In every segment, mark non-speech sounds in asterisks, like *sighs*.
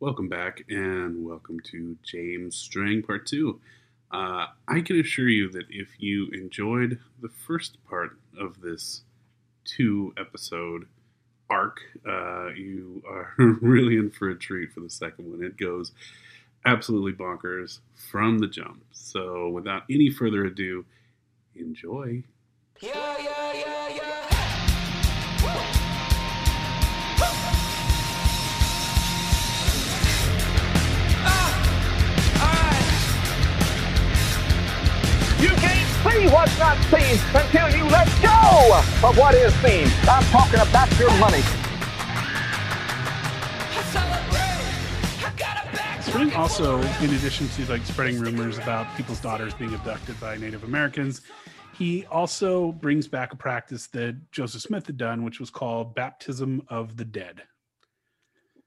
Welcome back, and welcome to James Strang Part 2. Uh, I can assure you that if you enjoyed the first part of this two episode arc, uh, you are *laughs* really in for a treat for the second one. It goes absolutely bonkers from the jump. So, without any further ado, enjoy. Yeah, yeah, yeah, see what's not seen until you let go of what is seen. I'm talking about your money. I celebrate. I got a back. Strang also, in addition to like spreading rumors about people's daughters being abducted by Native Americans, he also brings back a practice that Joseph Smith had done, which was called baptism of the dead.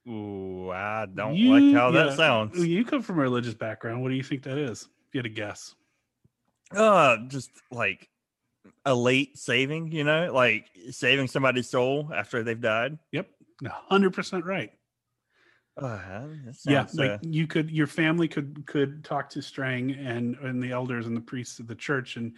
Ooh, I don't You- like how yeah, that sounds. You come from a religious background. What do you think that is? If you had to guess. Uh, just like a late saving, you know, like saving somebody's soul after they've died. Yep, hundred percent right. Uh, that yeah, like uh, you could, your family could could talk to Strang and and the elders and the priests of the church, and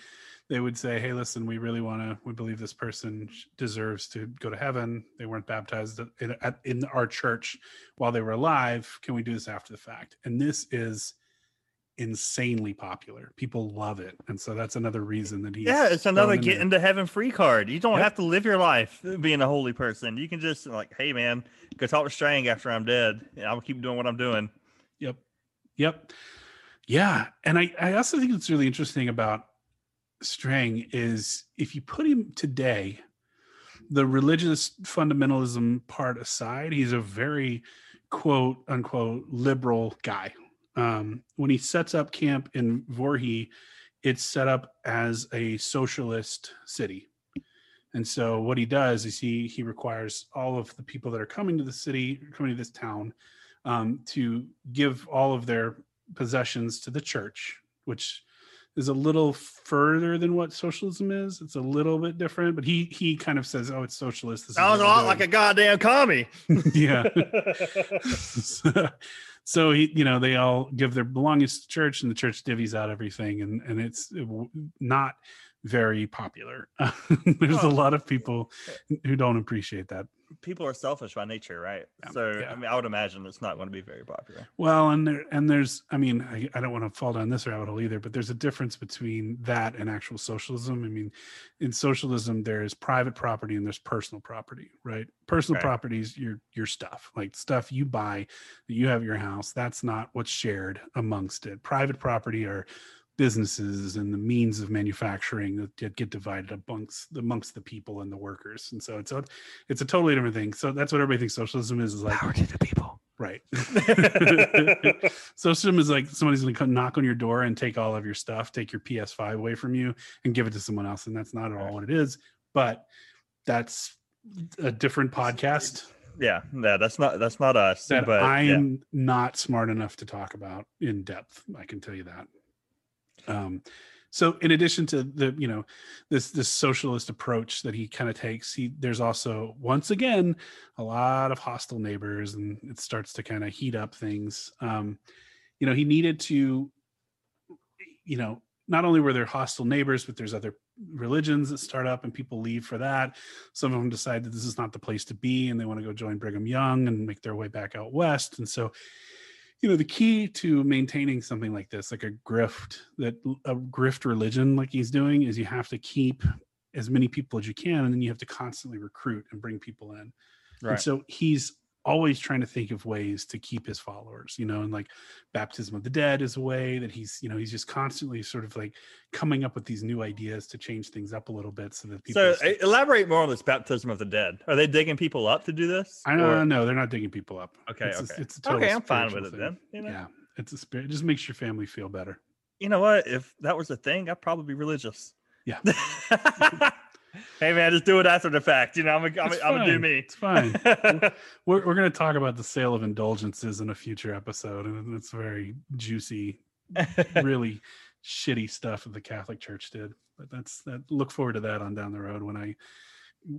they would say, "Hey, listen, we really want to. We believe this person deserves to go to heaven. They weren't baptized in, in our church while they were alive. Can we do this after the fact?" And this is insanely popular. People love it, and so that's another reason that he's yeah, it's another in get into heaven free card. You don't Yep. have to live your life uh, being a holy person. You can just like, hey man, go talk to Strang after I'm dead, and I'll keep doing what I'm doing. Yep. Yep. Yeah. And I, I also think it's really interesting about Strang is if you put him today, the religious fundamentalism part aside, he's a very quote unquote liberal guy. Um, when he sets up camp in Voree, it's set up as a socialist city. And so what he does is he he requires all of the people that are coming to the city, coming to this town, um, to give all of their possessions to the church, which is a little further than what socialism is. It's a little bit different, but he he kind of says, "Oh, it's socialist." This Sounds a lot like a goddamn commie. *laughs* yeah. *laughs* *laughs* so, he, you know, they all give their belongings to the church, and the church divvies out everything, and and it's not very popular. *laughs* There's a lot of people who don't appreciate that. People are selfish by nature, right? Yeah, So yeah. I mean, I would imagine it's not going to be very popular. Well, and there and there's, I mean, I, I don't want to fall down this rabbit hole either, but there's a difference between that and actual socialism. I mean, in socialism, there's private property and there's personal property, right? Personal Okay. property is your your stuff, like stuff you buy that you have your house. That's not what's shared amongst it. Private property are businesses and the means of manufacturing that get, divided amongst amongst the people and the workers. And so it's a it's a totally different thing. So that's what everybody thinks socialism is, is like power to the people. Right. *laughs* Socialism is like somebody's going to come knock on your door and take all of your stuff, take your PS5 away from you, and give it to someone else. And that's not at all what it is. But that's a different podcast Yeah, yeah, that's not that's not us. that but I yeah. not smart enough to talk about in depth. I can tell you that. Um, so in addition to the you know this this socialist approach that he kind of takes, he there's also once again a lot of hostile neighbors, and it starts to kind of heat up things. Um, you know, he needed to, you know, not only were there hostile neighbors, but there's other religions that start up and people leave for that. Some of them decide that this is not the place to be and they want to go join Brigham Young and make their way back out west. And so, you know, the key to maintaining something like this, like a grift, that a grift religion like he's doing, is you have to keep as many people as you can, and then you have to constantly recruit and bring people in. And so he's always trying to think of ways to keep his followers, you know, and like baptism of the dead is a way that he's, you know, he's just constantly sort of like coming up with these new ideas to change things up a little bit so that people. So elaborate more on this baptism of the dead. Are they digging people up to do this? I Or- don't know. They're not digging people up. Okay, It's a- okay. it's a okay, I'm fine with it thing. then. You know, Yeah, it's a spirit. It just makes your family feel better. you know what? If that was a thing, I'd probably be religious. Yeah. *laughs* *laughs* hey man, just do it after the fact. You know, I'm a, I'm, I'm gonna do me. It's fine. we're *laughs* we're to talk about the sale of indulgences in a future episode, and it's very juicy, really shitty stuff that the Catholic Church did. But that's that. Look forward to that on down the road when I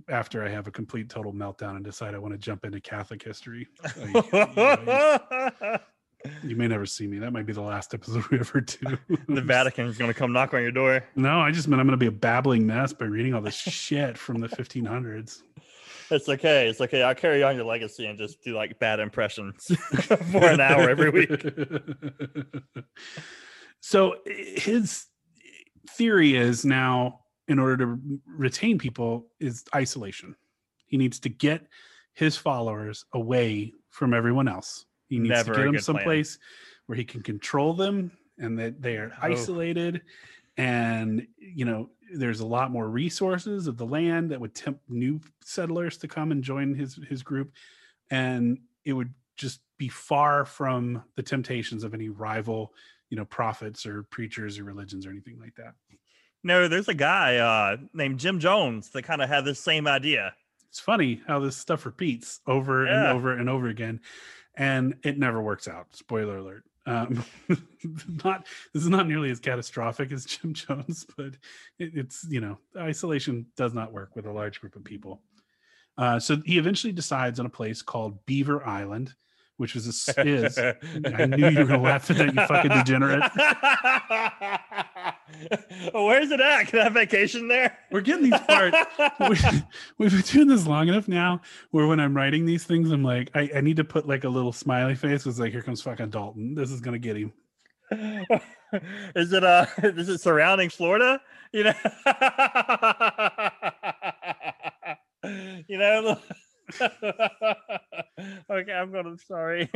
after I have a complete total meltdown and decide I want to jump into Catholic history. You *laughs* may never see me. That might be the last episode we ever do. *laughs* the Vatican's gonna come knock on your door. No, I just meant I'm going to be a babbling mess by reading all this shit from the 1500s. It's okay. It's okay. I'll carry on your legacy and just do like bad impressions *laughs* for an hour every week. *laughs* so his theory is now in order to retain people is isolation. He needs to get his followers away from everyone else. He needs Never to get them good plan. someplace where he can control them and that they are No. isolated and you know there's a lot more resources of the land that would tempt new settlers to come and join his his group and it would just be far from the temptations of any rival you know prophets or preachers or religions or anything like that No, there's a guy uh, named Jim Jones that kind of had this same idea. it's funny how this stuff repeats over and over and over again and it never works out spoiler alert. Um *laughs* not this is not nearly as catastrophic as *laughs* jim jones but it, it's you know isolation does not work with a large group of people. Uh, so he eventually decides on a place called beaver island which was a, is *laughs* i knew you were going to laugh at that you fucking degenerate *laughs* where's it at? Can I have vacation there? we're getting these parts we, *laughs* we've been doing this long enough now where when I'm writing these things, I'm like, I, I need to put like a little smiley face. It's like, here comes fucking Dalton. This is gonna get him. *laughs* is it uh is it surrounding Florida? You know You know Okay, I'm gonna sorry.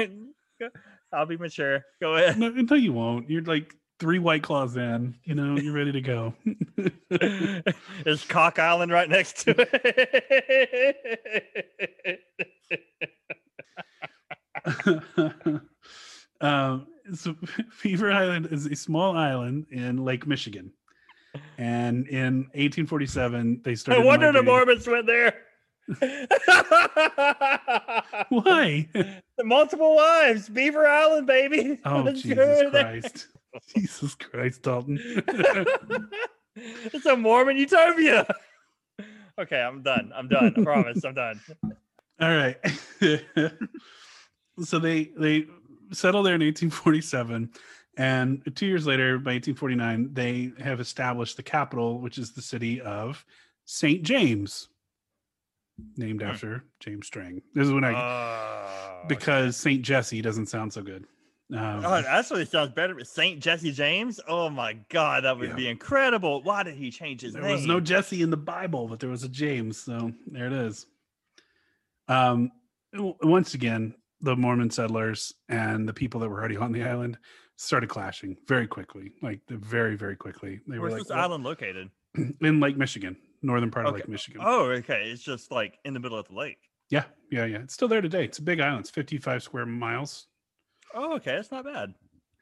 I'll be mature. Go ahead. No, no, you won't. You're like three white claws in. You know, you're ready to go. *laughs* Is Cock Island right next to it? *laughs* um, so *laughs* Beaver Island is a small island in Lake Michigan, and in 1847 they started. I wonder the Mormons went there. Why? The multiple wives, Beaver Island, baby. Oh Let's Jesus. Christ! *laughs* Jesus Christ, Dalton. *laughs* it's a Mormon utopia. Okay, I'm done. I'm done. I promise. I'm done. *laughs* All right. so they they settled there in 1847, and two years later, by 1849, they have established the capital, which is the city of Saint James, named Hmm. after James Strang This is when I Oh, because Saint Jesse doesn't sound so good. Um, Oh, that's what it sounds better. Saint Jesse James. Oh my God, that would Yeah. be incredible. Why did he change his there name? was no Jesse in the Bible, but there was a James. So there it is. Um, once again, the Mormon settlers and the people that were already on the island started clashing very quickly, like very, very quickly. They Where's were this like "Well," island located? *clears throat* in Lake Michigan, northern part of Okay. Lake Michigan. Oh, okay. It's just like in the middle of the lake. Yeah, yeah, yeah. It's still there today. It's a big island. It's 55 square miles. Oh, okay. That's not bad.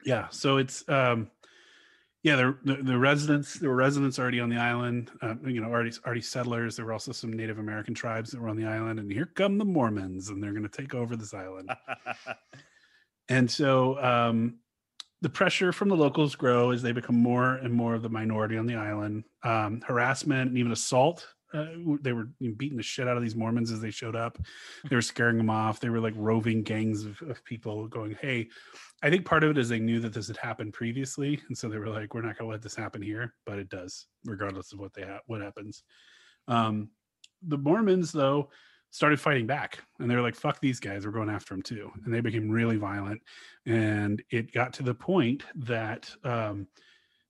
Yeah, so it's um, yeah, the, the the residents there were residents already on the island. Uh, you know, already already settlers. There were also some Native American tribes that were on the island, and here come the Mormons, and they're going to take over this island. *laughs* and so um, the pressure from the locals grow as they become more and more of the minority on the island. Um, harassment and even assault. Uh, they were beating the shit out of these Mormons as they showed up. They were scaring them off. They were like roving gangs of, of people going, "Hey." I think part of it is they knew that this had happened previously, and so they were like, "We're not going to let this happen here," but it does, regardless of what they ha- what happens. Um, the Mormons, though, started fighting back, and they were like, "Fuck these guys! We're going after them too," and they became really violent. And it got to the point that um,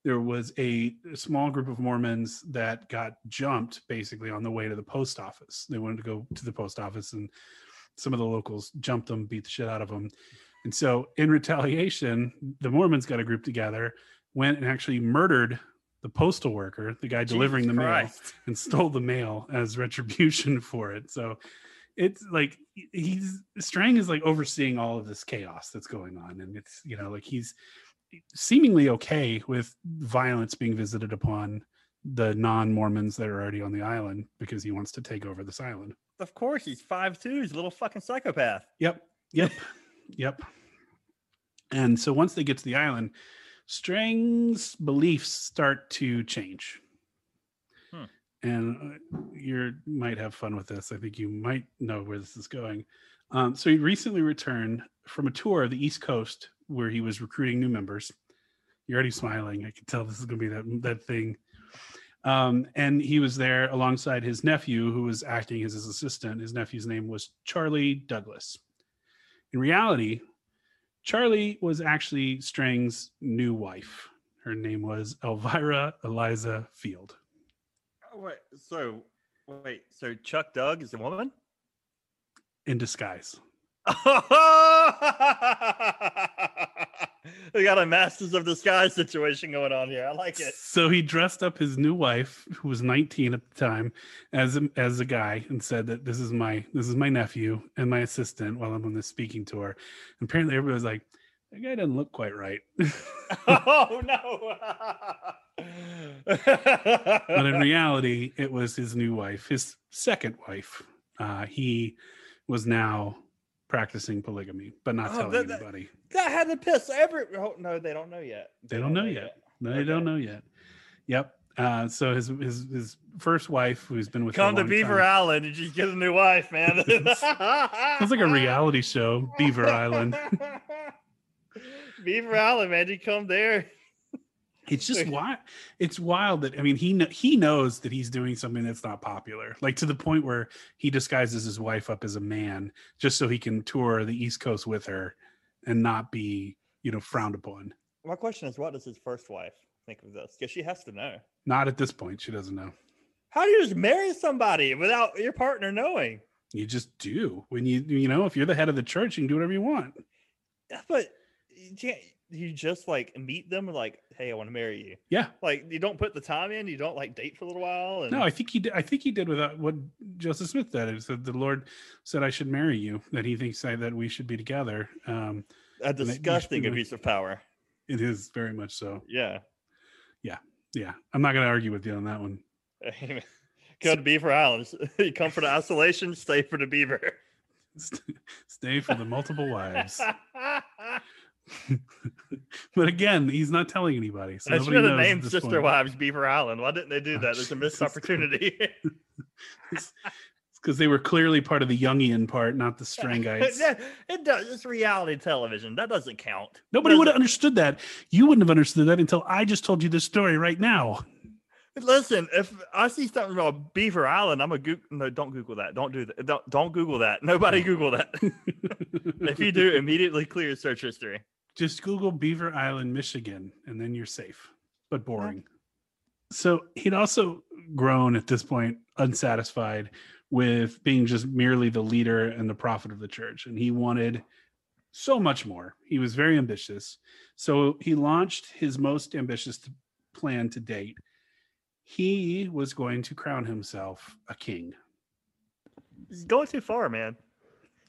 there was a, a small group of Mormons that got jumped basically on the way to the post office. They wanted to go to the post office, and some of the locals jumped them, beat the shit out of them. And so, in retaliation, the Mormons got a group together, went and actually murdered the postal worker, the guy delivering Jesus the mail, and stole the mail as retribution *laughs* for it. So, it's like he's Strang is like overseeing all of this chaos that's going on, and it's you know like he's seemingly okay with violence being visited upon the non-Mormons that are already on the island because he wants to take over this island. Of course, he's five two. He's a little fucking psychopath. Yep. Yep. *laughs* yep. And so once they get to the island, Strang's beliefs start to change. Hmm. and uh, you might have fun with this. I think you might know where this is going. Um, so he recently returned from a tour of the East Coast where he was recruiting new members. You're already smiling. I can tell this is going to be that that thing. Um, and he was there alongside his nephew, who was acting as his assistant. His nephew's name was Charlie Douglas. In reality, Charlie was actually Strang's new wife. Her name was Elvira Eliza Field. Oh, wait, so wait, so Chuck Doug is a woman? in disguise. *laughs* we got a Masters of Disguise situation going on here. I like it. So he dressed up his new wife, who was 19 at the time, as a, as a guy, and said that this is my this is my nephew and my assistant while I'm on this speaking tour. And apparently, everybody was like, "That guy doesn't look quite right." *laughs* oh *laughs* no! but in reality, it was his new wife, his second wife. Uh, he was now practicing polygamy, but not Oh, telling that- anybody. that had to piss every. Oh, no, they don't know yet. They don't know yet. No, They don't know yet. Yep. Uh, so his his his first wife, who's been with Come to Beaver Island and just get a new wife, man. *laughs* Sounds like a reality show, Beaver Island. *laughs* Beaver Island, man. You come there. It's just *laughs* wild. It's wild that I mean he he knows that he's doing something that's not popular, like to the point where he disguises his wife up as a man just so he can tour the East Coast with her and not be you know frowned upon. My question is, what does his first wife think of this? Because she has to know. Not at this point. She doesn't know. How do you just marry somebody without your partner knowing? You just do when you you know if you're the head of the church, you can do whatever you want. But you can't. You just like meet them like, hey, I want to marry you. Yeah. Like you don't put the time in. You don't like date for a little while. And No, I think he did. I think he did without what Joseph Smith did. It said the Lord said I should marry you. That he thinks I, that we should be together. Um, a disgusting abuse of power. it is very much so. Yeah. Yeah, Yeah. I'm not going to argue with you on that one. Go to Beaver Islands. *laughs* you come for the isolation, stay for the beaver. *laughs* Stay for the multiple wives. *laughs* *laughs* but again, he's not telling anybody. So I should have named Sister point. Wives Beaver Island. Why didn't they do that? There's a *laughs* missed opportunity. *laughs* It's because they were clearly part of the Jungian part, not the Strangites. It does. It's reality television. That doesn't count. Nobody would have understood that. You wouldn't have understood that until I just told you this story right now. Listen, if I see something about Beaver Island, I'm a Google. No, don't Google that. Don't do that. Don't, don't Google that. Nobody Google that. if you do, immediately clear search history. Just Google Beaver Island, Michigan, and then you're safe, but boring. So he'd also grown at this point unsatisfied with being just merely the leader and the prophet of the church. And he wanted so much more. He was very ambitious. So he launched his most ambitious plan to date. He was going to crown himself a king. He's going too far, man.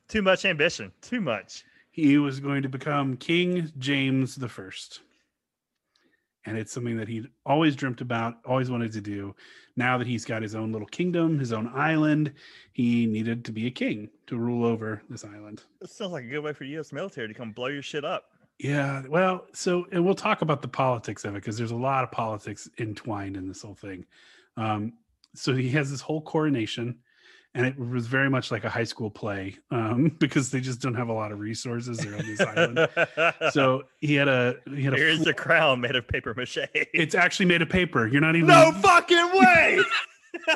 Too much ambition. Too much. He was going to become King James the First. And it's something that he'd always dreamt about, always wanted to do. Now that he's got his own little kingdom, his own island, he needed to be a king to rule over this island. This sounds like a good way for U.S. military to come blow your shit up. Yeah, well, so and we'll talk about the politics of it because there's a lot of politics entwined in this whole thing. Um, so he has this whole coronation, and it was very much like a high school play um, *laughs* because they just don't have a lot of resources. They're on this island. *laughs* So he had a he had a Here's the crown made of paper mache. It's actually made of paper. You're not even. no fucking way. *laughs*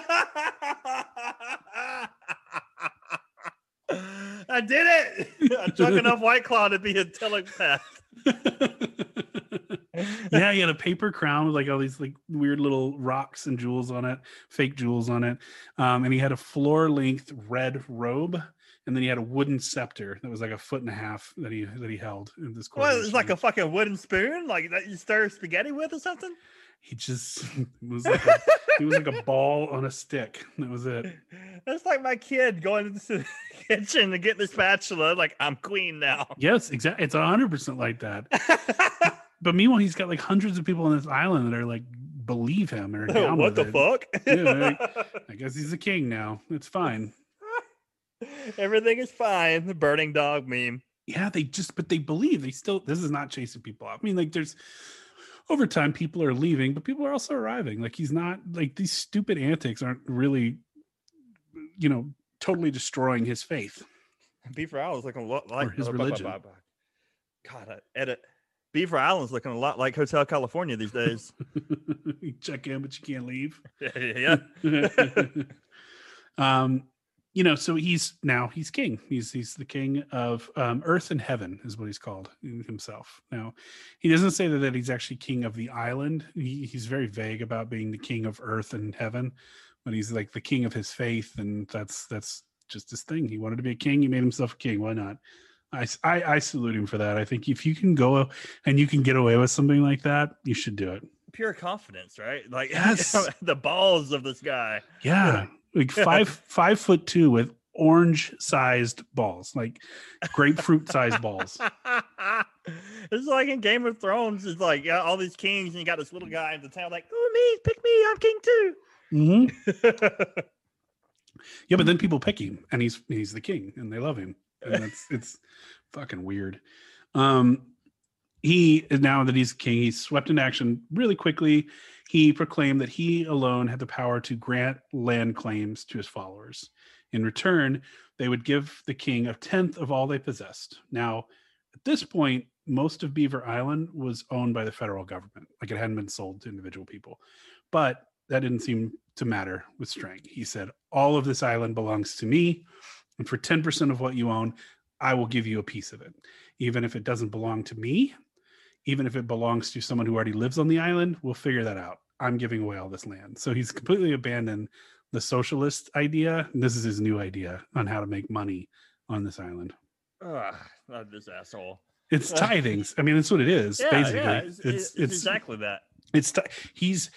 I did it. I took enough white claw to be a telepath. Yeah, he had a paper crown with like all these like weird little rocks and jewels on it, fake jewels on it. Um, and he had a floor length red robe, and then he had a wooden scepter that was like a foot and a half that he that he held in this. What? It's like a fucking wooden spoon, like that you stir spaghetti with or something. He just it *laughs* was like a, he was like a ball on a stick. That was it. That's like my kid going into the *laughs* kitchen to get the spatula. Like I'm queen now. Yes, exactly. It's hundred percent like that. *laughs* But meanwhile, he's got like hundreds of people on this island that are like believe him or *laughs* down what the it. fuck? Yeah, *laughs* I guess he's a king now. It's fine. *laughs* Everything is fine. The burning dog meme. Yeah, they just but they believe they still this is not chasing people off. I mean, like there's over time people are leaving, but people are also arriving. Like he's not like these stupid antics aren't really, you know, totally destroying his faith. Beaver Island's like a lot like his religion. God, edit. Beaver Island's looking a lot like Hotel California these days. *laughs* you check in, but you can't leave. *laughs* yeah. *laughs* um, you know, so he's now he's king. He's he's the king of um, earth and heaven, is what he's called himself. Now, he doesn't say that, that he's actually king of the island. He, he's very vague about being the king of earth and heaven, but he's like the king of his faith, and that's that's just his thing. He wanted to be a king. He made himself a king. Why not? I, I, I salute him for that. I think if you can go and you can get away with something like that, you should do it. Pure confidence, right? Like *laughs* Yes. the balls of this guy. Yeah, like *laughs* five five foot two with orange sized balls, like grapefruit sized balls. *laughs* it's like in Game of Thrones. It's like yeah, all these kings, and you got this little guy in the town, like, oh me, pick me, I'm king too. hmm Yeah, but then people pick him, and he's he's the king, and they love him, and it's it's fucking weird. Um, he now that he's king, he's swept into action really quickly. He proclaimed that he alone had the power to grant land claims to his followers. In return, they would give the king a tenth of all they possessed. Now, at this point, most of Beaver Island was owned by the federal government, like it hadn't been sold to individual people. But that didn't seem to matter with Strang. He said, All of this island belongs to me. And for 10% of what you own, I will give you a piece of it. Even if it doesn't belong to me, even if it belongs to someone who already lives on the island, we'll figure that out. I'm giving away all this land. So he's completely abandoned the socialist idea. This is his new idea on how to make money on this island. Ugh, not this asshole. It's *laughs* tithings. I mean, that's what it is. Yeah, basically, yeah, it's, it's it's, it's exactly that. it's he's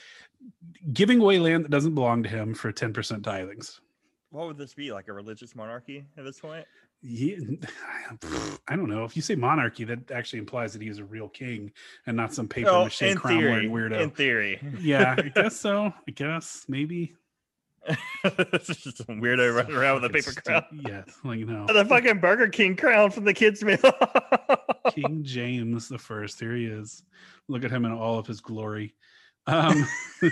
giving away land that doesn't belong to him for 10% tithings. What would this be? Like a religious monarchy at this point? Yeah, *sighs* I don't know. If you say monarchy, that actually implies that he is a real king and not some paper Oh, mache crown wearing weirdo. In theory. yeah, I *laughs* guess so. I guess maybe. it's just some weirdo running around with a paper crown. Yeah, like you know, The fucking Burger King crown from the kids' meal. *laughs* King James the First. Here he is. Look at him in all of his glory. Um, *laughs*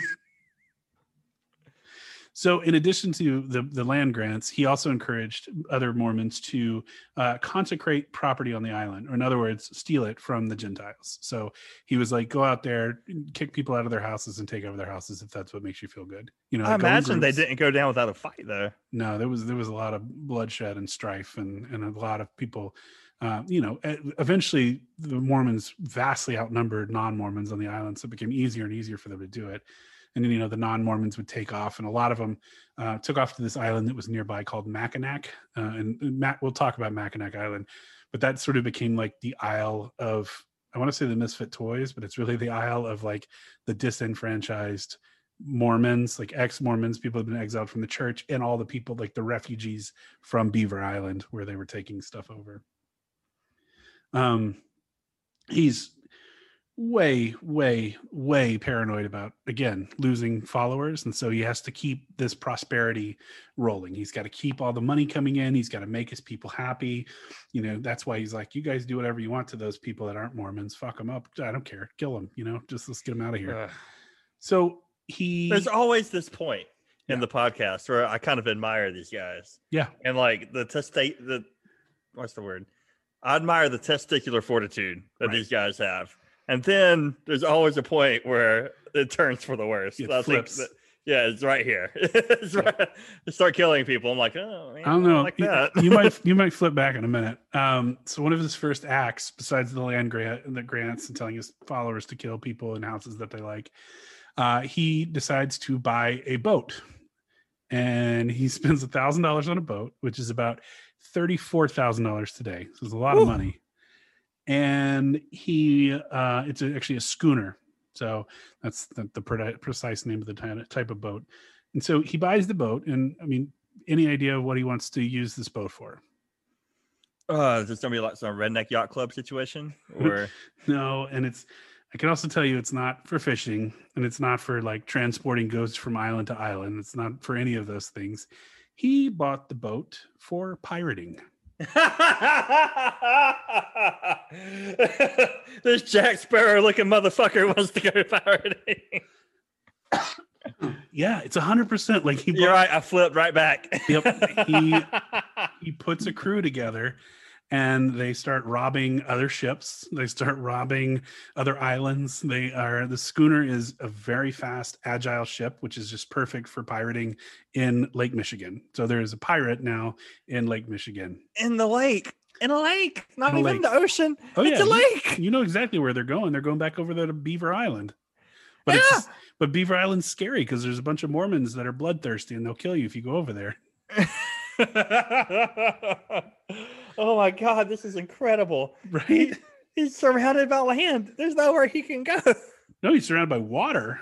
so, in addition to the the land grants, he also encouraged other Mormons to uh, consecrate property on the island, or in other words, steal it from the Gentiles. So he was like, go out there, kick people out of their houses, and take over their houses if that's what makes you feel good. You know, I in imagine they didn't go down without a fight, though. No, there was there was a lot of bloodshed and strife, and and a lot of people. Uh, you know, eventually the Mormons vastly outnumbered non-Mormons on the island, so it became easier and easier for them to do it. And then, you know, the non-Mormons would take off, and a lot of them uh, took off to this island that was nearby called Mackinac. Uh, and matt we'll talk about Mackinac Island, but that sort of became like the Isle of I want to say the Misfit Toys, but it's really the Isle of like the disenfranchised Mormons, like ex Mormons, people have been exiled from the church, and all the people like the refugees from Beaver Island where they were taking stuff over. Um, he's way, way, way paranoid about again losing followers, and so he has to keep this prosperity rolling. He's got to keep all the money coming in. He's got to make his people happy. You know, that's why he's like, "You guys do whatever you want to those people that aren't Mormons. Fuck them up. I don't care. Kill them. You know, just let's get them out of here." Ugh. So he, There's always this point in Yeah. the podcast where I kind of admire these guys. yeah, And like the testate the what's the word? I admire the testicular fortitude that Right. these guys have. And then there's always a point where it turns for the worst. It I flips. that- yeah, it's right here. *laughs* it's right. Start killing people. I'm like, oh, man, I don't know. like you, that. you might *laughs* you might flip back in a minute. Um, so one of his first acts, besides the land grant, the grants, and telling his followers to kill people in houses that they like, uh, he decides to buy a boat, and he *laughs* spends a thousand dollars on a boat, which is about thirty four thousand dollars today. So it's a lot Woo. of money. And he, uh, it's a, actually a schooner. So that's the, the pre- precise name of the ty- type of boat. And so he buys the boat, and I mean, any idea of what he wants to use this boat for? Uh, is this gonna be like some redneck yacht club situation? Or *laughs* No, and it's I can also tell you it's not for fishing and it's not for like transporting goods from island to island. It's not for any of those things. He bought the boat for pirating. *laughs* this Jack Sparrow looking motherfucker wants to go to pirating. *coughs* Yeah, it's hundred percent like he You're right. I flipped right back. Yep, he- *laughs* he puts a crew together and they start robbing other ships they start robbing other islands they are the schooner is a very fast agile ship which is just perfect for pirating in lake michigan so there's a pirate now in lake michigan in the lake. In a lake. Not a even lake. the ocean. oh it's yeah a lake. you know exactly where they're going they're going back over there to beaver island but Yeah. it's but beaver island's scary because there's a bunch of mormons that are bloodthirsty and they'll kill you if you go over there *laughs* *laughs* oh my god, this is incredible. right *laughs* He's surrounded by land. There's nowhere he can go. no he's surrounded by water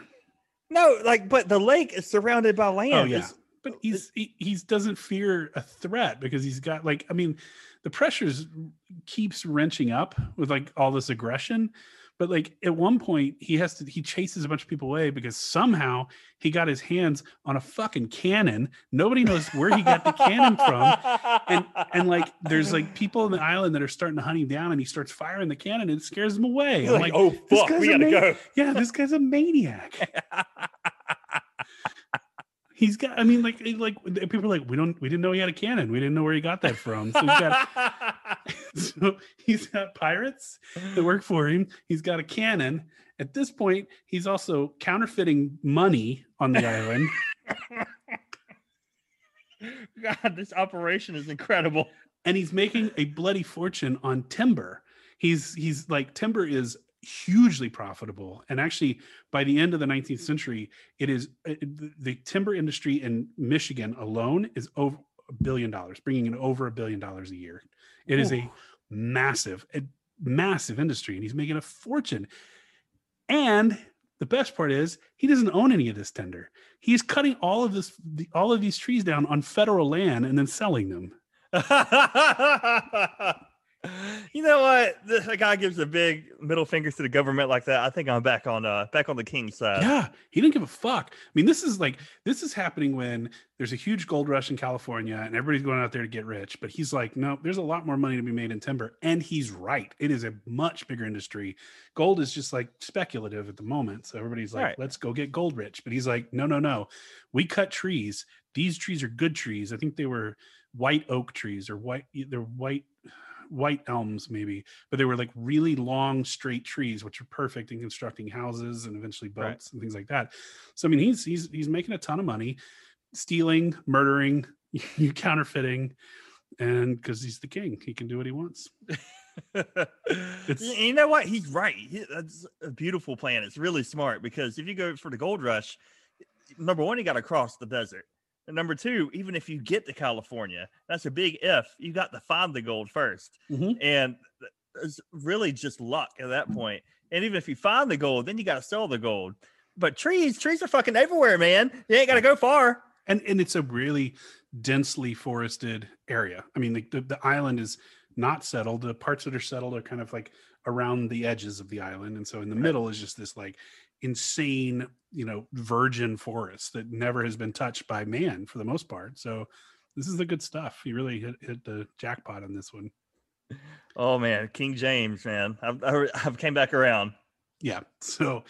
No, like, but the lake is surrounded by oh, land. Oh yeah, It's- but he's he he's doesn't fear a threat because he's got like I mean, the pressures keeps wrenching up with like all this aggression, but like at one point he has to he chases a bunch of people away because somehow he got his hands on a fucking cannon. Nobody knows where he got the cannon from. And and like there's like people in the island that are starting to hunt him down and he starts firing the cannon and it scares him away. Like, like, oh fuck, we gotta ama- go. yeah, this guy's a maniac. *laughs* He's got. I mean, like, like people are like, we don't, we didn't know he had a cannon. We didn't know where he got that from. So he's got, *laughs* *laughs* so he's got pirates that work for him. He's got a cannon. At this point, he's also counterfeiting money on the island. *laughs* God, this operation is incredible. and he's making a bloody fortune on timber. He's he's like timber is hugely profitable, and actually by the end of the 19th mm-hmm. century, it is uh, the- the timber industry in Michigan alone is over a billion dollars, bringing in over a billion dollars a year. It is a massive, a massive industry, and he's making a fortune. And the best part is he doesn't own any of this tender. He's cutting all of this, the, all of these trees down on federal land and then selling them. *laughs* you know what? This a guy gives a big middle finger to the government like that. I think I'm back on uh back on the king's side. yeah, he didn't give a fuck. I mean, this is like this is happening when there's a huge gold rush in California and everybody's going out there to get rich. But he's like, no, there's a lot more money to be made in timber, and he's right. It is a much bigger industry. Gold is just like speculative at the moment, so everybody's like, Right. let's go get gold rich. But he's like, no, no, no. We cut trees. These trees are good trees. I think they were white oak trees or white. They're white white elms maybe but they were like really long straight trees which are perfect in constructing houses and eventually Right. boats and things like that so i mean he's he's he's making a ton of money stealing murdering *laughs* you counterfeiting and because he's the king he can do what he wants *laughs* you know what? He's right. He- That's a beautiful plan. It's really smart because if you go for the gold rush, number one, you got to cross the desert. And number two, even if you get to California, that's a big if. You got to find the gold 1st Mhm. and it's really just luck at that point. And even if you find the gold, then you got to sell the gold. But trees, trees are fucking everywhere, man. You ain't got to go far. and and it's a really densely forested area i mean the, the, the island is not settled the parts that are settled are kind of like around the edges of the island and so in the middle is just this like insane you know virgin forest that never has been touched by man for the most part so this is the good stuff he really hit, hit the jackpot on this one Oh man, King James, man. I've, I've came back around. Yeah. So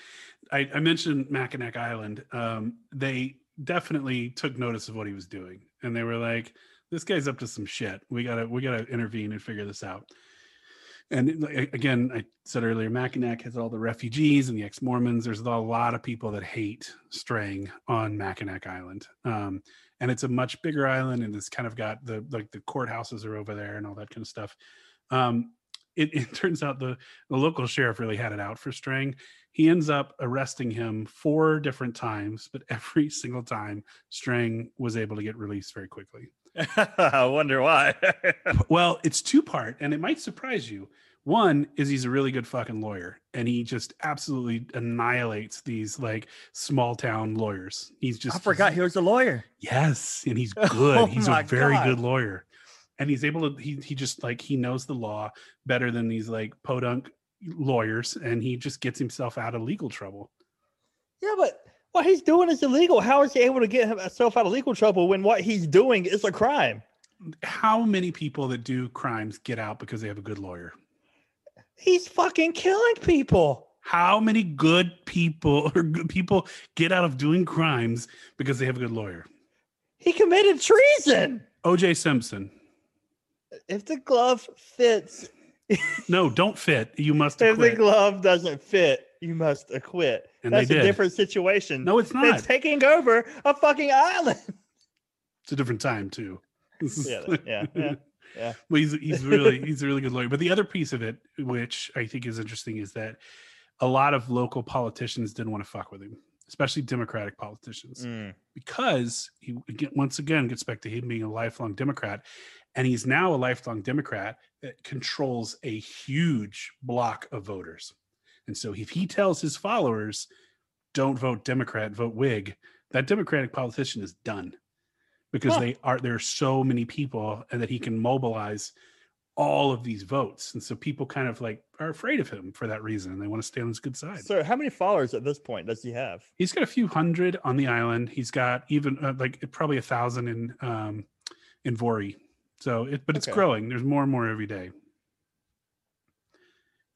I, I mentioned Mackinac Island. Um, they definitely took notice of what he was doing, and they were like, "This guy's up to some shit. We gotta we gotta intervene and figure this out." And again, I said earlier, Mackinac has all the refugees and the ex-Mormons. There's a lot of people that hate Strang on Mackinac Island, um, and it's a much bigger island, and it's kind of got the like the courthouses are over there and all that kind of stuff. Um, it, it *laughs* turns out the the local sheriff really had it out for Strang. He ends up arresting him four different times, but every *laughs* single time Strang was able to get released very quickly. *laughs* I wonder why. *laughs* Well, it's two part, and it might surprise you. One is he's a really good fucking lawyer, and he just absolutely annihilates these like small town lawyers. He's just I forgot he was a lawyer. Yes, and he's *laughs* good. Oh he's a very God. good lawyer. And he's able to he he just like he knows the law better than these like podunk lawyers and he just gets himself out of legal trouble. Yeah, but what he's doing is illegal. How is he able to get himself out of legal trouble when what he's doing is a crime? how many people that do crimes get out because they have a good lawyer? He's fucking killing people. How many good people *laughs* or good people get out of doing crimes because they have a good lawyer? He committed treason. OJ Simpson. If the glove fits, No, don't fit. You must if the glove doesn't fit, you must acquit. And That's a different situation. No, it's not. taking over a fucking island. *laughs* It's a different time too. Yeah, *laughs* yeah, yeah, yeah. Well, he's he's really *laughs* he's a really good lawyer. But the other piece of it, which I think is interesting, is that a lot of local politicians didn't want to fuck with him, especially Democratic politicians, Mm. because he once again gets back to him being a lifelong Democrat, and he's now a lifelong Democrat that controls a huge block of voters. And so if he tells his followers, "Don't vote Democrat, vote Whig," that Democratic politician is done because Huh. they are there are so many people and that he can mobilize all of these votes and so people kind of like are afraid of him for that reason and they want to stay on his good side So, how many followers at this point does he have? he's got a few hundred on the island he's got even uh, like probably a thousand in um in Voree so it but it's Okay. growing there's more and more every day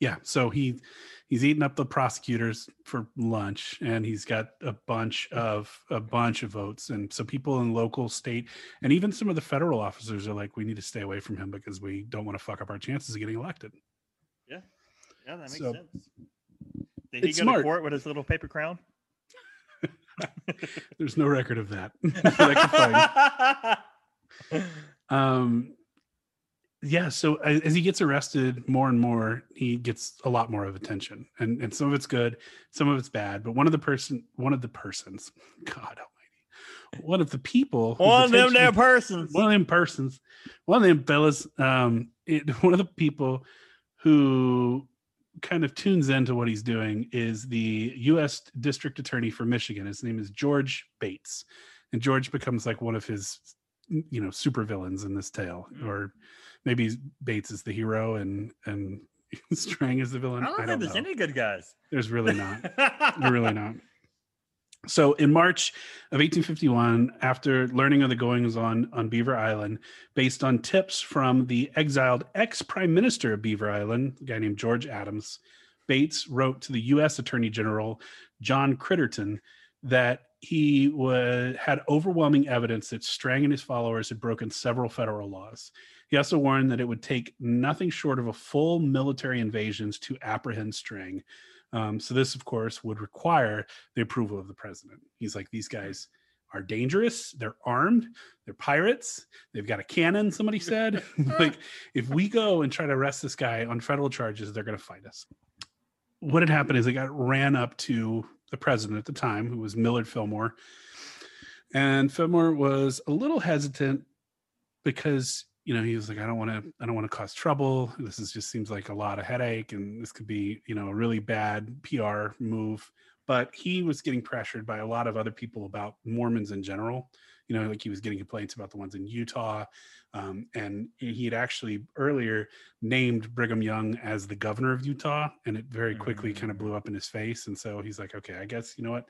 yeah so he he's eating up the prosecutors for lunch and he's got a bunch of a bunch of votes and so people in local state and even some of the federal officers are like we need to stay away from him because we don't want to fuck up our chances of getting elected Yeah, Yeah, that makes So, sense. Did he go smart. to court with his little paper crown? *laughs* there's no record of that *laughs* that I could find. *laughs* um yeah so as he gets arrested more and more he gets a lot more of attention and and some of it's good some of it's bad but one of the person one of the persons *laughs* god almighty one of the people One of them damn persons. one of them persons one of them fellas um it, *laughs* one of the people who kind of tunes into what he's doing is the u.s district attorney for michigan his name is george bates and george becomes like one of his you know super villains in this tale or maybe bates is the hero and and *laughs* strang is the villain I don't think there's know. any good guys. there's really not they're really not. *laughs* So in March of 1851, after learning of the goings on on Beaver Island, based on tips from the exiled ex prime minister of Beaver Island, a guy named George Adams, Bates wrote to the U.S. Attorney General John Crittenden that he had overwhelming evidence that Strang and his followers had broken several federal laws. He also warned that it would take nothing short of a full military invasions to apprehend Strang. Um, so this, of course, would require the approval of the president. He's like, these guys are dangerous. They're armed. They're pirates. They've got a cannon. Somebody said, *laughs* *laughs* like, if we go and try to arrest this guy on federal charges, they're going to fight us. What had happened is they got ran up to the president at the time, who was Millard Fillmore, and Fillmore was a little hesitant because you know he was like, I don't want to, I don't want to cause trouble. This is just seems like a lot of headache, and this could be you know a really bad PR move. But he was getting pressured by a lot of other people about Mormons in general. You know, like he was getting complaints about the ones in Utah, um, and he had actually earlier named Brigham Young as the governor of Utah, and it very quickly kind of blew up in his face. And so he's like, okay, I guess you know what.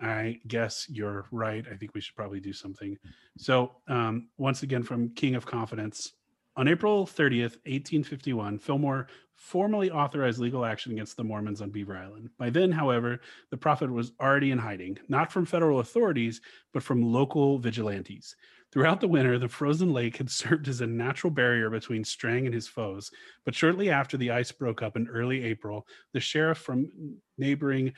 I guess you're right. I think we should probably do something. So, um, once again, from King of Confidence, on April 30th, 1851, Fillmore formally authorized legal action against the Mormons on Beaver Island. By then, however, the prophet was already in hiding, not from federal authorities, but from local vigilantes. Throughout the winter, the frozen lake had served as a natural barrier between Strang and his foes. But shortly after the ice broke up in early April, the sheriff from neighboring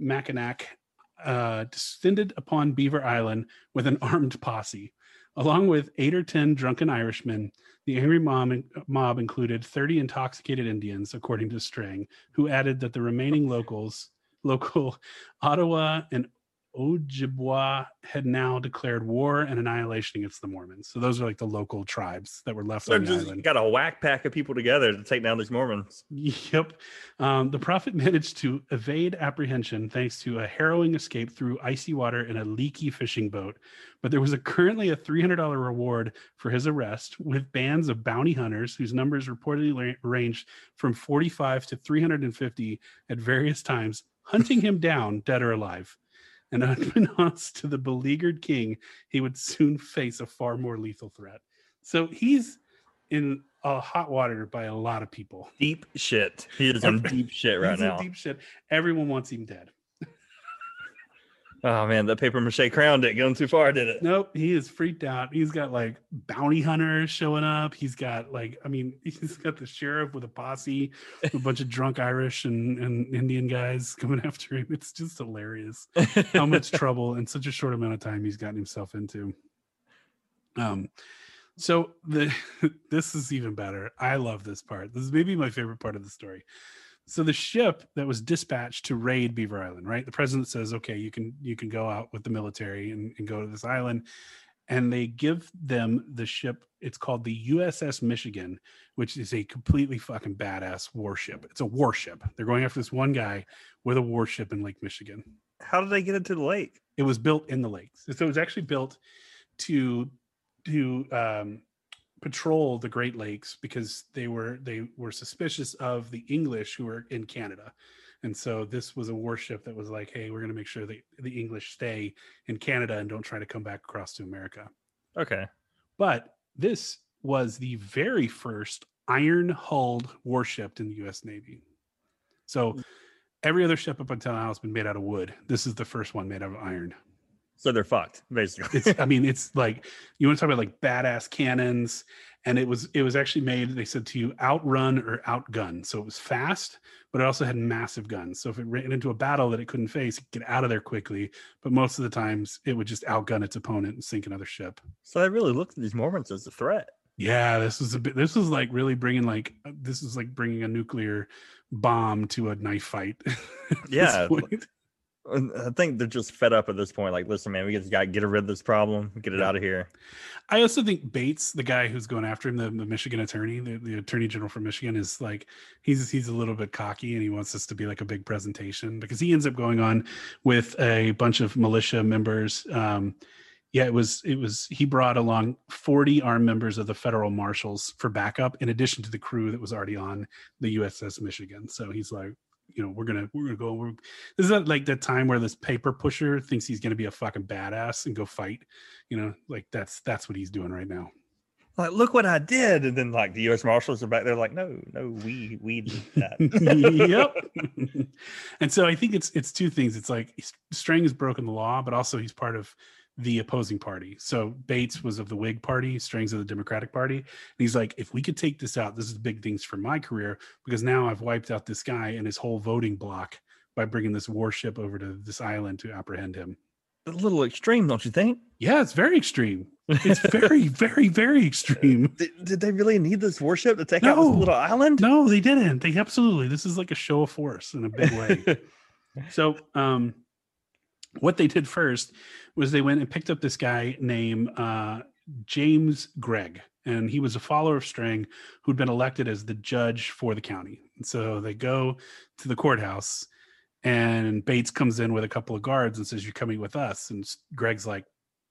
Mackinac uh, descended upon Beaver Island with an *laughs* armed posse. Along with eight or 10 drunken Irishmen, the angry mob, mob included 30 intoxicated Indians, according to Strang, who added that the remaining *laughs* locals, local Ottawa and Ojibwa, had now declared war and annihilation against the Mormons. So those are like the local tribes that were left So on the island. got a whack pack of people together to take down these Mormons. Yep. Um, the prophet *laughs* managed to evade apprehension thanks to a harrowing escape through icy water in a leaky fishing boat. But there was a, currently a $300 reward for his arrest, with bands of bounty hunters whose numbers reportedly ranged from 45 to 350 at various times, hunting him down, dead or alive. And *laughs* unbeknownst to the beleaguered king, he would soon face a far more lethal threat. So he's in uh, hot water by a lot of people. Deep shit. He is in deep shit *laughs* right now. deep shit. Everyone wants him dead. Oh man, that paper mache crown didn't go too far, did it? Nope, he is freaked out. He's got like bounty hunters showing up. He's got like, I mean, *laughs* he's got the sheriff with a posse, a bunch of drunk Irish and, and Indian guys coming *laughs* after him. It's just hilarious how much *laughs* trouble in such a short amount of time he's gotten himself into. Um, so the this is even better. I love this part. This is maybe my favorite part of the story. So the ship that was dispatched to raid Beaver Island, right? The president says, "Okay, you can you can go out with the military and, and go to this island." And they give them the ship. It's called the USS Michigan, which is a completely fucking badass warship. It's a warship. They're going after this one guy with a warship in Lake Michigan How did they get into the lake? it was built in the lakes so it was actually built to to um, patrol the great lakes because they were they were suspicious of the english who were in canada and so this was a warship that was like hey we're going to make sure that the english stay in canada and don't try to come back across to america Okay. but this was the very first iron hulled warship in the US Navy. So mm. every other ship up until now has been made out of wood. This is the first one made out of iron. So they're fucked, basically. It's I mean, *laughs* it's like you want to talk about like badass cannons. And it was it was actually made, they said to you, outrun or outgun. So it was fast, but it also had massive guns. So if it ran into a battle that it couldn't face, it could get out of there quickly. But most of the times it would just outgun its opponent and sink another ship. so they really looked at these Mormons as a threat. Yeah, this was a bit. This was like really bringing like uh, this is like bringing a nuclear bomb to a knife fight. *laughs* Yeah, I think they're just fed up at this point. Like, listen, man, we just got to get rid of this problem, get it Yeah. out of here. I also think Bates, the guy who's going after him, the, the Michigan attorney, the, the attorney general for Michigan, is like he's he's a little bit cocky and he wants this to be like a big presentation because he ends up going on with a bunch of militia members. Um, yeah, it was it was he brought along 40 armed members of the federal marshals for backup in addition to the crew that was already on the USS Michigan. So he's like, you know, we're gonna we're gonna go. We're, this is not like that time where this paper pusher thinks he's gonna be a fucking badass and go fight. You know, like that's that's what he's doing right now. Like, look what I did. And then, like, the U.S. Marshals are back there, like, no, no, we, we did that. *laughs* yep. *laughs* and so I think it's it's two things. It's like Strang has broken the law, but also he's part of the opposing party. So Bates was of the Whig party, Strang's of the Democratic party. And he's like, if we could take this out, this is big things for my career because now I've wiped out this guy and his whole voting block by bringing this warship over to this island to apprehend him. a little extreme, don't you think? Yeah, it's very extreme. It's very, *laughs* very, very extreme. Did, did they really need this warship to take out this little island? No, they didn't. They absolutely. This is like a show of force in a big way. *laughs* so, um, what they did first was they went and picked up this guy named uh, James Gregg, and he was a follower of Strang who'd been elected as the judge for the county. And so they go to the courthouse, and Bates comes in with a couple of guards and says, "You're coming with us." And Greg's like,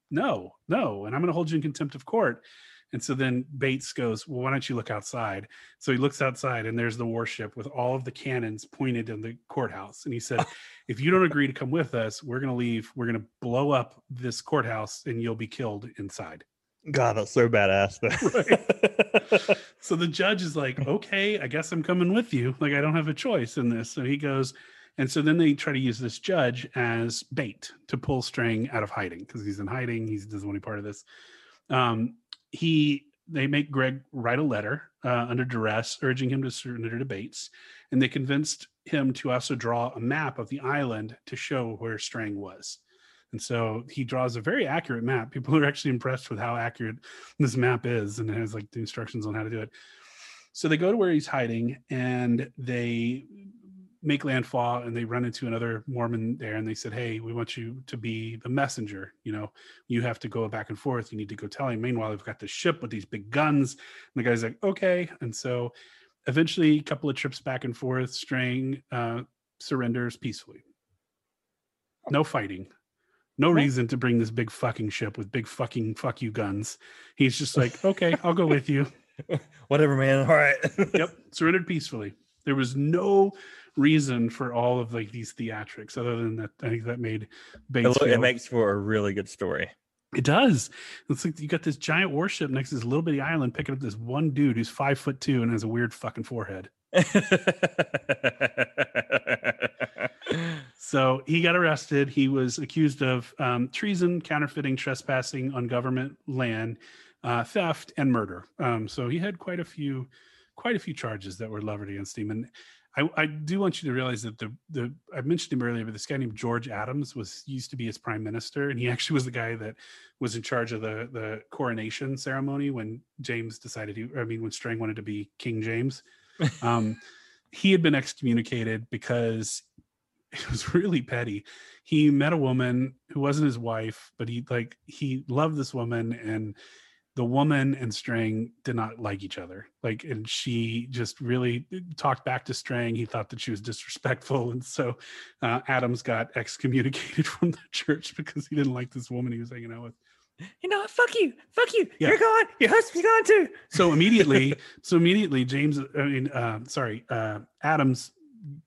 "No, no," and I'm going to hold you in contempt of court. And so then Bates goes, Well, why don't you look outside? So he looks outside and there's the warship with all of the cannons pointed in the courthouse. And he said, *laughs* If you don't agree to come with us, we're going to leave. We're going to blow up this courthouse and you'll be killed inside. God, that's so badass. *laughs* Though. So the judge is like, Okay, I guess I'm coming with you. Like, I don't have a choice in this. So he goes, and so then they try to use this judge as bait to pull Strang out of hiding because he's in hiding. He doesn't want any part of this. Um, he they make Greg write a letter uh, under duress, urging him to surrender to Bates, and they convinced him to also draw a map of the island to show where Strang was. And so he draws a very accurate map. People are actually impressed with how accurate this map is, and it has like the instructions on how to do it. So they go to where he's hiding, and they make landfall and they run into another Mormon there and they said, Hey, we want you to be the messenger. You know, you have to go back and forth. You need to go tell him. Meanwhile, we've got the ship with these big guns. And the guy's like, Okay. And so eventually, a couple of trips back and forth, Strang uh, surrenders peacefully. No fighting. No reason to bring this big fucking ship with big fucking fuck you guns. He's just like, *laughs* okay, I'll go with you. *laughs* Whatever, man. All right. yep *laughs* surrendered peacefully there was no reason for all of like these theatrics other than that i think that made It, Bates lo- it makes for a really good story. It does. It's like you got this giant warship next to this little bitty island picking up this one dude who's five foot two and has a weird fucking forehead. *laughs* So he got arrested. He was accused of um, treason, counterfeiting, trespassing on government land, uh, theft, and murder. Um, so he had quite a few, quite a few charges that were leveled against him. And I, I do want you to realize that the the I mentioned him earlier, but this guy named George Adams was used to be his prime minister, and he *laughs* actually was the guy that was in charge of the the coronation ceremony when James decided he, I mean, when Strang wanted to be King James. *laughs* Um, he had been excommunicated because *laughs* it was really petty. He met a woman who wasn't his wife, but he like he loved this woman and the woman and Strang did not like each other. Like and she just really talked back to Strang. He thought that she was disrespectful and so uh, Adams got excommunicated *laughs* from the church because he didn't like this woman he was hanging out with. you know? Fuck you. Fuck you. Yeah. You're gone. Your husband's gone too. So immediately, *laughs* so immediately James I mean uh sorry, uh Adams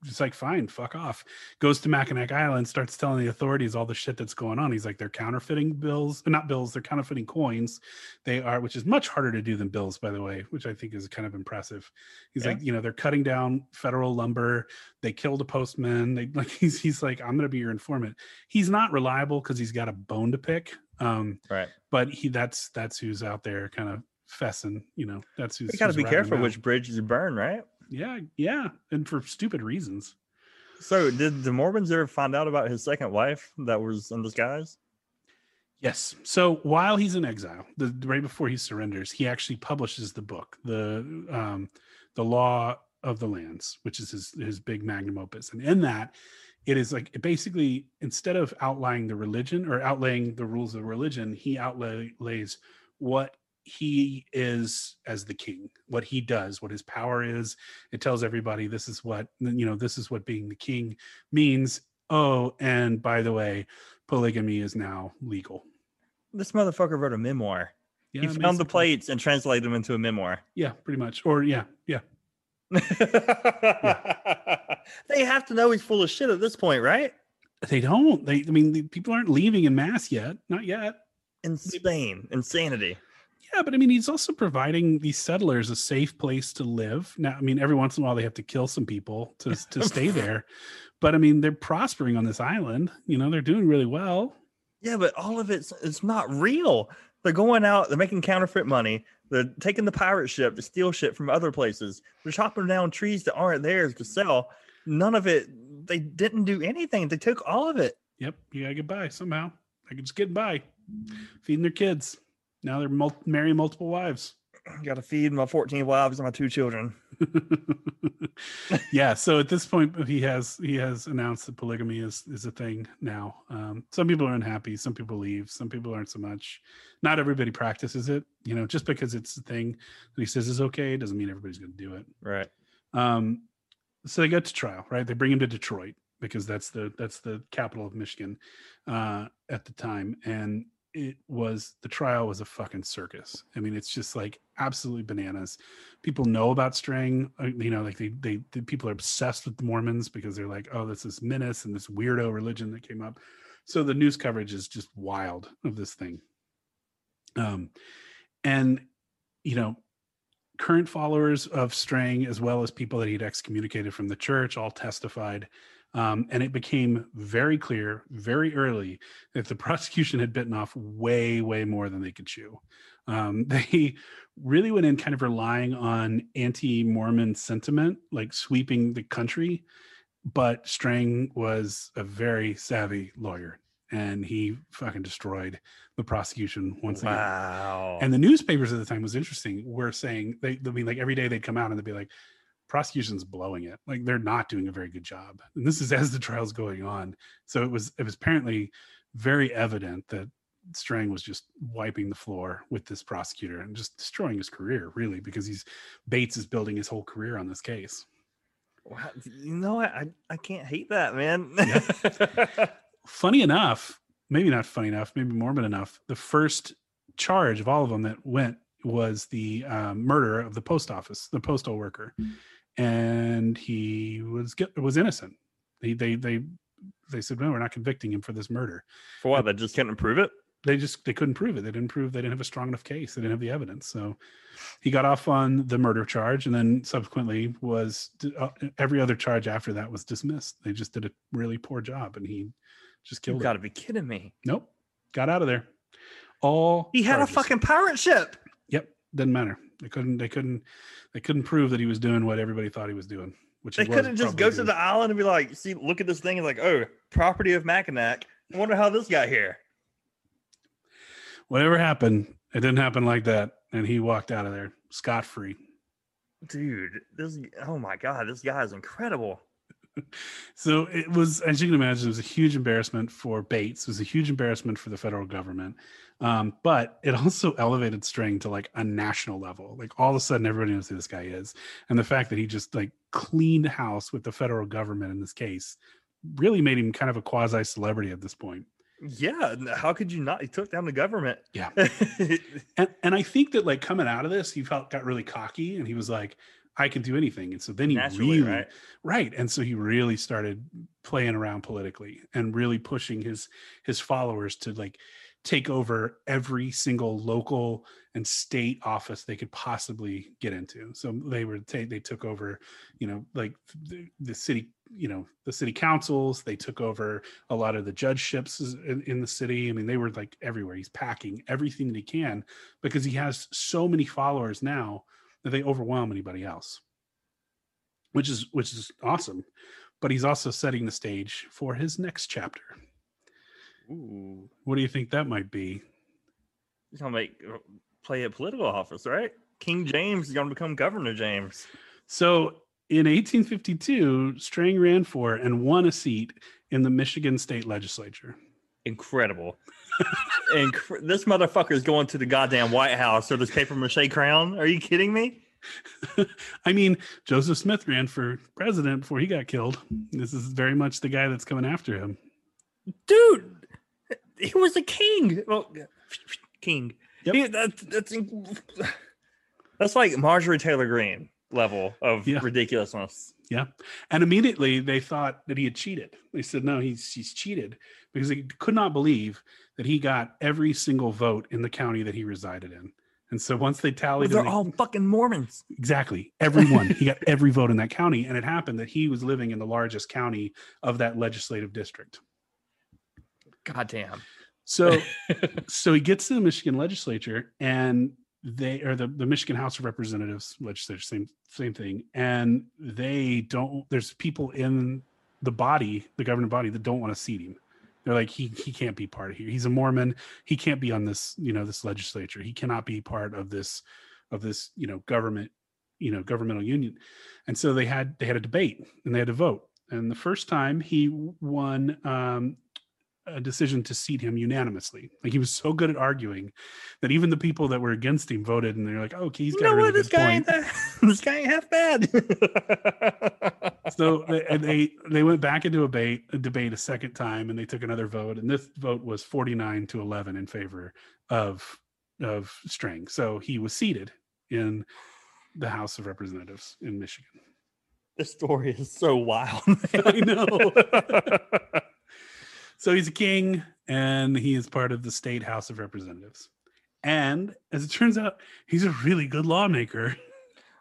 just like fine, fuck off. Goes to Mackinac Island, starts telling the authorities all the shit that's going on. He's like, they're counterfeiting bills, not bills, they're counterfeiting coins. They are, which is much harder to do than bills, by the way, which I think is kind of impressive. He's Yeah. like, you know, they're cutting down federal lumber. They killed a postman. They like *laughs* he's he's like, I'm gonna be your informant. He's not reliable because he's got a bone to pick. Um, Right. but he that's that's who's out there kind of fessing, you know, that's who's You got to be careful which bridges you burn, right? Yeah, yeah, and for stupid reasons. So, did the Mormons ever find out about his second wife that was in disguise? Yes. So while he's in exile, the right before he surrenders, he actually publishes the book, the um, the Law of the Lands, which is his his big magnum opus. And in that, it is like it basically instead of outlining the religion or outlaying the rules of religion, he outlays what he is as the king, what he does, what his power is. It tells everybody this is what you know, this is what being the king means. Oh, and by the way, polygamy is now legal. This motherfucker wrote a memoir. Yeah, he found the plates and translated them into a memoir. Yeah, pretty much. Or yeah, yeah. *laughs* they have to know he's full of shit at this point, right? They don't. They. I mean, the people aren't leaving in mass yet. Not yet. In Spain, insanity. Yeah, but I mean, he's also providing these settlers a safe place to live. Now, I mean, every once in a while they have to kill some people to to stay there, but I mean, they're prospering on this island. You know, they're doing really well. Yeah, but all of it's it's not real. They're going out, they're making counterfeit money, they're taking the pirate ship to steal shit from other places. They're chopping down trees that aren't theirs to sell. None of it, they didn't do anything. They took all of it. Yep, you gotta get by somehow. They can just get by, feeding their kids. Now they're mul- marrying multiple wives. *clears throat* Got to feed my 14 wives and my two children. *laughs* *laughs* yeah so at this point he has he has announced that polygamy is is a thing now um some people are unhappy some people leave some people aren't so much not everybody practices it you know just because it's a thing that he says is okay doesn't mean everybody's going to do it Right. um so they go to trial right they bring him to detroit because that's the that's the capital of michigan uh at the time and it was the trial was a fucking circus. I mean it's just like absolutely bananas. People know about Strang uh, you know like they, they the people are obsessed with the mormons because they're like oh this is menace and this weirdo religion that came up. So the news coverage is just wild of this thing. Um and you know current followers of Strang, as well as people that he'd excommunicated from the church, all testified. Um, and it became very clear very early that the *laughs* prosecution had bitten off way, way more than they could chew. Um, *laughs* they really went in kind of relying on anti Mormon sentiment, like sweeping the country. But Strang was a very savvy lawyer and he fucking destroyed the prosecution once again. Wow. And the newspapers at the time was interesting. Were saying they, I mean, like every day they'd come out and they'd be like, prosecution's blowing it. Like they're not doing a very good job. And this is as the trial's going on. So it was it was apparently very evident that Strang was just wiping the floor with this prosecutor and just destroying his career, really, because he's Bates is building his whole career on this case. Wow, you know what? I, I can't hate that, man. *laughs* Funny enough, maybe not funny enough, maybe morbid enough. The first charge of all of them that went was the um, murder of the post office, the postal worker, and he was was innocent. They they they they said no, we're not convicting him for this murder. For what? They just couldn't prove it? they just they couldn't prove it. They didn't prove they didn't have a strong enough case. They didn't have the evidence. So he got off on the murder charge, and then subsequently was uh, every other charge after that was dismissed. They just did a really poor job, and he just killed. You got to be kidding me. Nope, got out of there. All He had a fucking pirate ship. Yep, didn't matter. They couldn't. They couldn't. They couldn't prove that he was doing what everybody thought he was doing. Which They couldn't just go to the island and be like, see, look at this thing and like, oh, property of Mackinac. I wonder how this got here. Whatever happened, it didn't happen like that, and he walked out of there scot free. Dude, this oh my god, this guy is incredible. *laughs* So it was, as you can imagine, it was a huge embarrassment for Bates. It was a huge embarrassment for the federal government. Um, but it also *laughs* elevated Strang to like a national level. Like all of a sudden, everybody knows who this guy is, and the fact that he just like cleaned house with the federal government in this case really made him kind of a quasi celebrity at this point. Yeah, how could you not? He took down the government. Yeah. *laughs* And and I think that like coming out of this, he felt got really cocky, and he was like, "I can do anything." And so then he Naturally, really right? right and so he really started playing around politically and really pushing his his followers to like take over every single local and state office they could possibly get into. So they were ta- they took over you know like the, the city you know the city councils they took over a lot of the judgeships in, in the city. I mean they were like everywhere. He's packing everything that he can because he has so many followers now that they overwhelm anybody else which is which is awesome. But he's also setting the stage for his next chapter Ooh, what do you think that might be he's gonna make play a political office, right? King James is gonna become Governor James. so in 1852 strang ran for and won a seat in the michigan state legislature Incredible. *laughs* Incre- this motherfucker is going to the goddamn White House or this paper mache crown. Are you kidding me? *laughs* i mean joseph smith ran for president before he got killed this is very much the guy that's coming after him dude he was a king well *sniffs* king Yep. He- that, that's that's like marjorie taylor Greene level of Yeah. ridiculousness Yeah. And immediately they thought that he had cheated. They said, no, he's he's cheated because they could not believe that he got every single vote in the county that he resided in. And so once they tallied they're they- all fucking mormons exactly everyone, he got *laughs* every vote in that county. And it happened that he was living in the largest county of that legislative district. Goddamn So *laughs* so he gets to the Michigan legislature and they or the, the Michigan House of Representatives legislature, same same thing. And they don't there's people in the body, the governing body, that don't want to seat him. They're like, he he can't be part of here. He's a Mormon. He can't be on this, you know, this legislature. He cannot be part of this of this, you know, government, you know, governmental union. And so they had they had a debate and they had to vote. And the first time he won um a decision to seat him unanimously. Like he was so good at arguing that even the people that were against him voted, and they're like, "Oh, okay, he's you got know a really what this good guy point." ain't that, *laughs* this guy ain't half bad so they, and they they went back into a debate, a debate a second time, and they took another vote, and this vote was forty nine to eleven in favor of of Strang. So he was seated in the House of Representatives in Michigan. this story is so wild *laughs* I know. *laughs* So he's a king, and he is part of the state House of Representatives. And as it turns out, he's a really good lawmaker.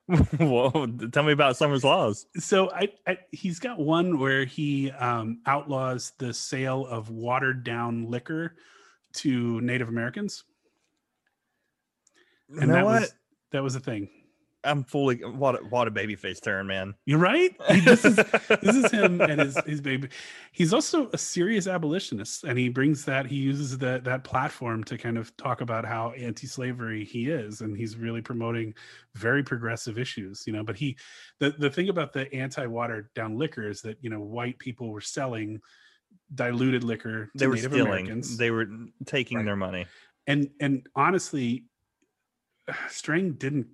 *laughs* Whoa, tell me about Summers laws. So I, I he's got one where he um, outlaws the sale of watered down liquor to Native Americans, You and know that what? was that was a thing. I'm fully what a, what a baby face turn, man. You're right. This is *laughs* this is him and his his baby. He's also a serious abolitionist, and he brings that he uses that that platform to kind of talk about how anti-slavery he is, and he's really promoting very progressive issues. You know, but he the the thing about the anti-watered down liquor is that you know white people were selling diluted liquor to They were Native stealing. Americans, They were taking Right. their money. and and honestly, Strang didn't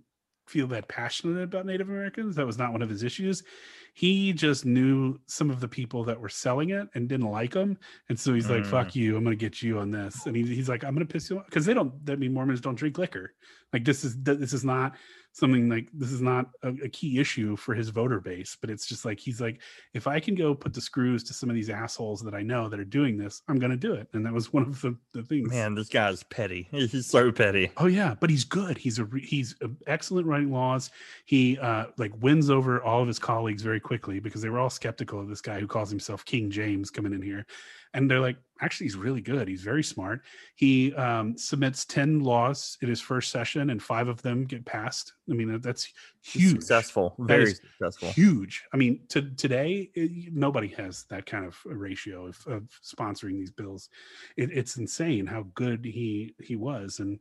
feel that passionate about Native Americans. That was not one of his issues. He just knew some of the people that were selling it and didn't like them, and so he's like, Mm. "Fuck you! I'm gonna get you on this." And he, he's like, "I'm gonna piss you off," because they don't. I mean, Mormons don't drink liquor. Like this is this is not something like this is not a, a key issue for his voter base, but it's just like he's like, if I can go put the screws to some of these assholes that I know that are doing this, I'm gonna do it. And that was one of the, the things. Man, this guy's petty. *laughs* He's so petty. Oh yeah, but he's good. He's a he's a excellent writing laws. He uh like wins over all of his colleagues very quickly because they were all skeptical of this guy who calls himself King James coming in here, and they're like, actually, he's really good. He's very smart. He um, submits ten laws in his first session, and five of them get passed. I mean, that- that's He's huge. Successful. Very successful. Huge. I mean, to today, it, nobody has that kind of ratio of, of sponsoring these bills. It, it's insane how good he he was, and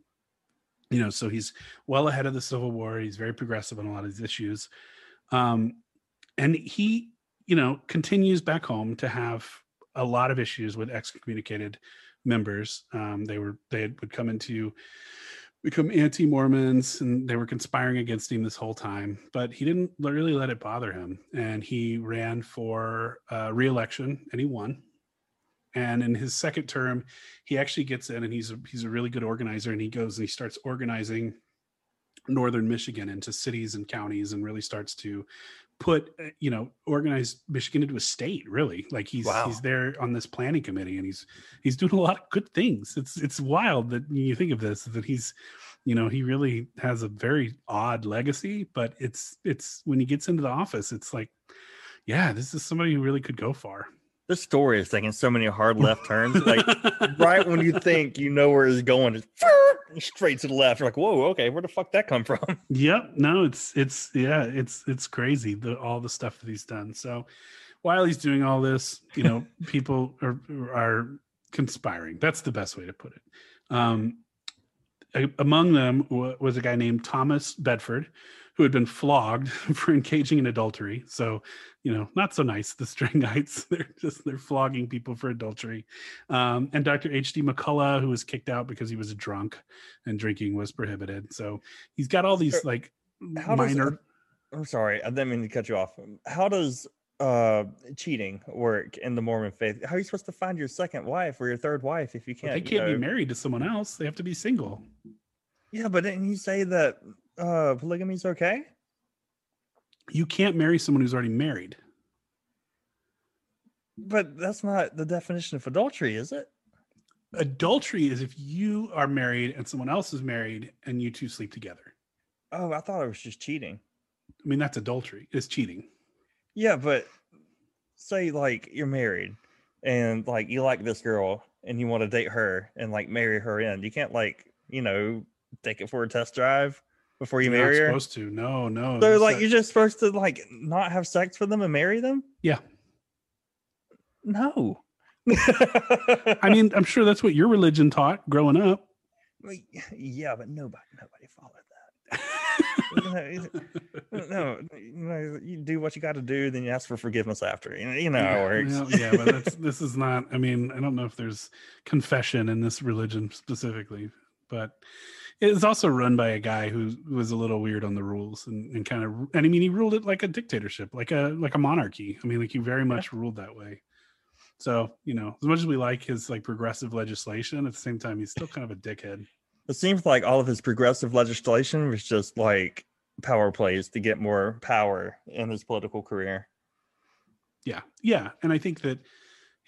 you know, so he's well ahead of the Civil War. He's very progressive on a lot of these issues, um, and he, you know, continues back home to have a lot of issues with excommunicated members. Um, they were they would come into become anti-Mormons and they were conspiring against him this whole time, but he didn't really let it bother him. And he ran for uh, re-election and he won. And in his second term, he actually gets in and he's a, he's a really good organizer and he goes and he starts organizing northern Michigan into cities and counties and really starts to put uh, you know organize Michigan into a state really. Like he's Wow. he's there on this planning committee and he's he's doing a lot of good things. It's it's wild that you think of this that he's you know he really has a very odd legacy but it's it's when he gets into the office it's like yeah this is somebody who really could go far This story is taking so many hard left turns. Like *laughs* right when you think you know where it's going, it's *laughs* straight to the left. You're like, whoa, okay, where the fuck that come from? *laughs* Yep. No, it's it's yeah, it's it's crazy the all the stuff that he's done. So while he's doing all this, you know, people are are conspiring. That's the best way to put it. Um among them was a guy named Thomas Bedford who had been flogged *laughs* for engaging in adultery. So, you know, not so nice. The Strangites, *laughs* they're just they're flogging people for adultery. Um, and Dr. H.D. McCulloch, who was kicked out because he was a drunk and drinking was prohibited. So he's got all these like How does minor. I'm sorry, I didn't mean to cut you off. How does uh cheating work in the Mormon faith? How are you supposed to find your second wife or your third wife if you can't? they can't be know- married to someone else. They have to be single. Yeah, but didn't you say that uh polygamy is okay? You can't marry someone who's already married. But that's not the definition of adultery, is it? Adultery is if you are married and someone else is married and you two sleep together. Oh, I thought it was just cheating. I mean, that's adultery. It's cheating. Yeah, but say like you're married and like you like this girl and you want to date her and like marry her in. You can't like, you know, take it for a test drive before you You're marry her. supposed to. No, no. So like not- you're just supposed to like not have sex with them and marry them? Yeah. No. *laughs* I mean, I'm sure that's what your religion taught growing up. Yeah, but nobody nobody followed that. *laughs* Know, no, you do what you got to do, then you ask for forgiveness after. You know, how it works. Yeah, but that's, *laughs* this is not. I mean, I don't know if there's confession in this religion specifically, but it's also run by a guy who was a little weird on the rules and, and kind of. And I mean, he ruled it like a dictatorship, like a like a monarchy. I mean, like he very much ruled that way. So you know, as much as we like his like progressive legislation, at the same time, he's still kind of a dickhead. It seems like all of his progressive legislation was just like power plays to get more power in his political career. Yeah, yeah, and I think that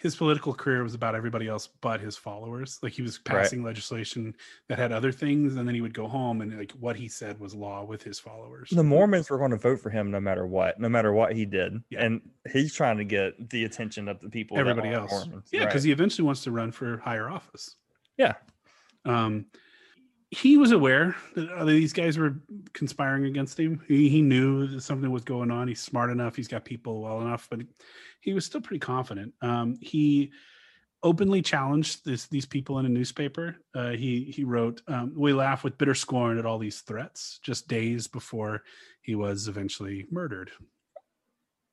his political career was about everybody else but his followers. Like he was Right. passing legislation that had other things, and then he would go home and like what he said was law with his followers. The Mormons were going to vote for him no matter what, no matter what he did. Yeah. And he's trying to get the attention of the people. everybody else. Mormons. Yeah, Right. because he eventually wants to run for higher office. Yeah. Um, he was aware that uh, these guys were conspiring against him. He, he knew that something was going on. He's smart enough. He's got people well enough, but he was still pretty confident. Um, he openly challenged this, these people in a newspaper. Uh, he he wrote, um, "We laugh with bitter scorn at all these threats." Just days before he was eventually murdered.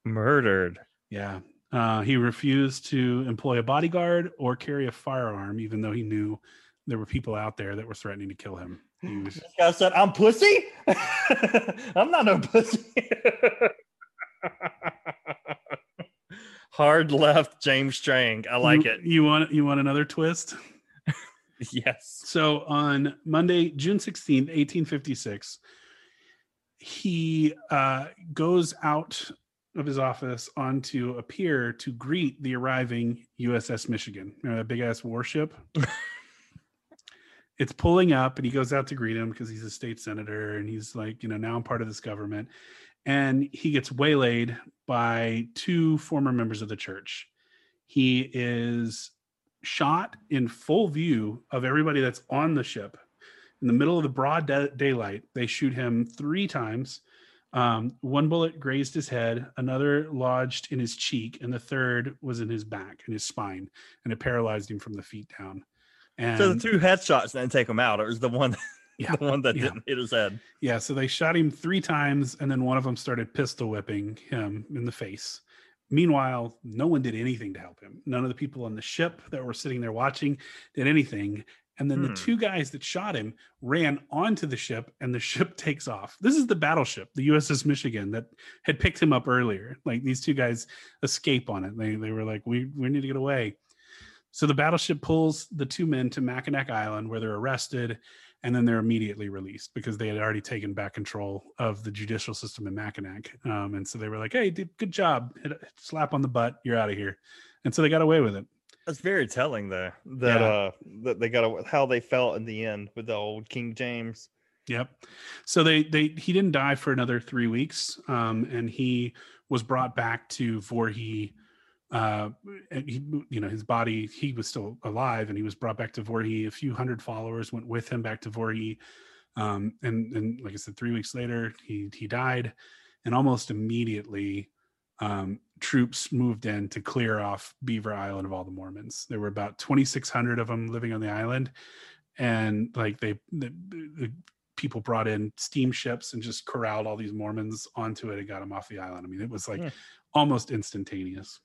murdered. Yeah. Uh, he refused to employ a bodyguard or carry a firearm, even though he knew there were people out there that were threatening to kill him. He *laughs* was, This guy said, I'm pussy. *laughs* I'm not no pussy. *laughs* Hard left James Strang. I like you, it. You want you want another twist? *laughs* Yes. So on Monday, June 16th, 1856, he uh, goes out of his office onto a pier to greet the arriving USS Michigan, you know, that big ass warship. *laughs* it's pulling up, and he goes out to greet him because he's a state senator, and he's like, you know, now I'm part of this government. And he gets waylaid by two former members of the church. He is shot in full view of everybody that's on the ship in the middle of the broad da- daylight. They shoot him three times. Um, one bullet grazed his head, another lodged in his cheek, and the third was in his back and his spine, and it paralyzed him from the feet down. And So the two headshots didn't take him out. It was the one, yeah, *laughs* the one that yeah. didn't hit his head. yeah. So they shot him three times, and then one of them started pistol whipping him in the face. Meanwhile, no one did anything to help him. None of the people on the ship that were sitting there watching did anything. And then Hmm. the two guys that shot him ran onto the ship, and the *laughs* ship takes off. This is the battleship, the USS Michigan, that had picked him up earlier. Like these two guys escape on it. They they were like, we we need to get away. So the battleship pulls the two men to Mackinac Island, where they're arrested, and then they're immediately released because they had already taken back control of the judicial system in Mackinac. Um, and so they were like, "Hey, did, good job! Slap on the butt. You're out of here." And so they got away with it. That's very telling, though. That Yeah. uh, that they got a, how they felt in the end with the old King James. Yep. So they they he didn't die for another three weeks, um, and he was brought back to Voree. Uh, and he, you know, his body he was still alive, and he was brought back to Voree. A few hundred followers went with him back to Voree, um, and and like I said, three weeks later he he died, and almost immediately. Um, troops moved in to clear off Beaver Island of all the Mormons. There were about 2,600 of them living on the island, and like they the, the people brought in steamships and just corralled all these Mormons onto it and got them off the island. I mean, it was like Hmm. almost instantaneous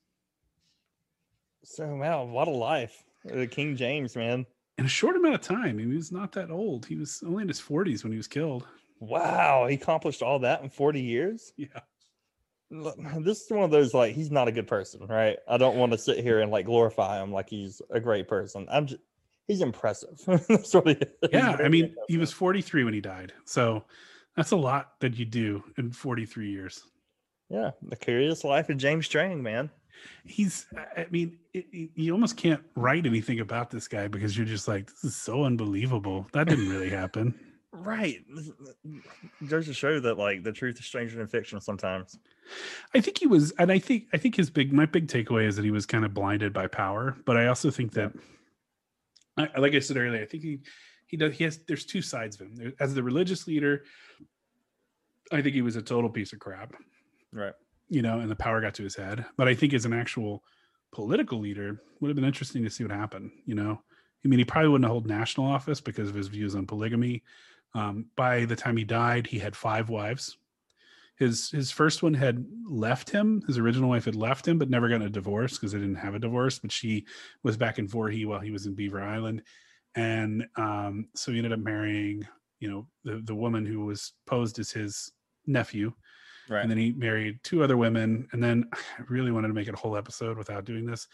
So wow, what a life, The King James, man. in a short amount of time. He was not that old. He was only in his 40s when he was killed. Wow, he accomplished all that in forty years. Yeah. Look, This is one of those like he's not a good person, right? I don't want to sit here and like glorify him like he's a great person. I'm just he's impressive. *laughs* That's what he is. Yeah. I mean, he was 43 when he died. So that's a lot that you do in 43 years. yeah, the curious life of James Strang, man. He's, I mean, it, it- you almost can't write anything about this guy because you're just like, this is so unbelievable. That didn't really happen. *laughs* Right. Goes uh, to show that like the truth is stranger than fiction sometimes. I think he was, and I think I think his big my big takeaway is that he was kind of blinded by power. But I also think that, I, like I said earlier, I think he he does he has there's two sides of him. There- As the religious leader, I think he was a total piece of crap, Right. You know, and the power got to his head. But I think as an actual political leader, would have been interesting to see what happened. You know, I mean, he probably wouldn't hold national office because of his views on polygamy. Um, by the time he died, he had five wives his his first one had left him his original wife had left him but never gotten a divorce because they didn't have a divorce but she was back in Voree while he was in beaver island and um, so he ended up marrying you know the, the woman who was posed as his nephew Right. and then he married two other women and then *sighs* i really wanted to make it a whole episode without doing this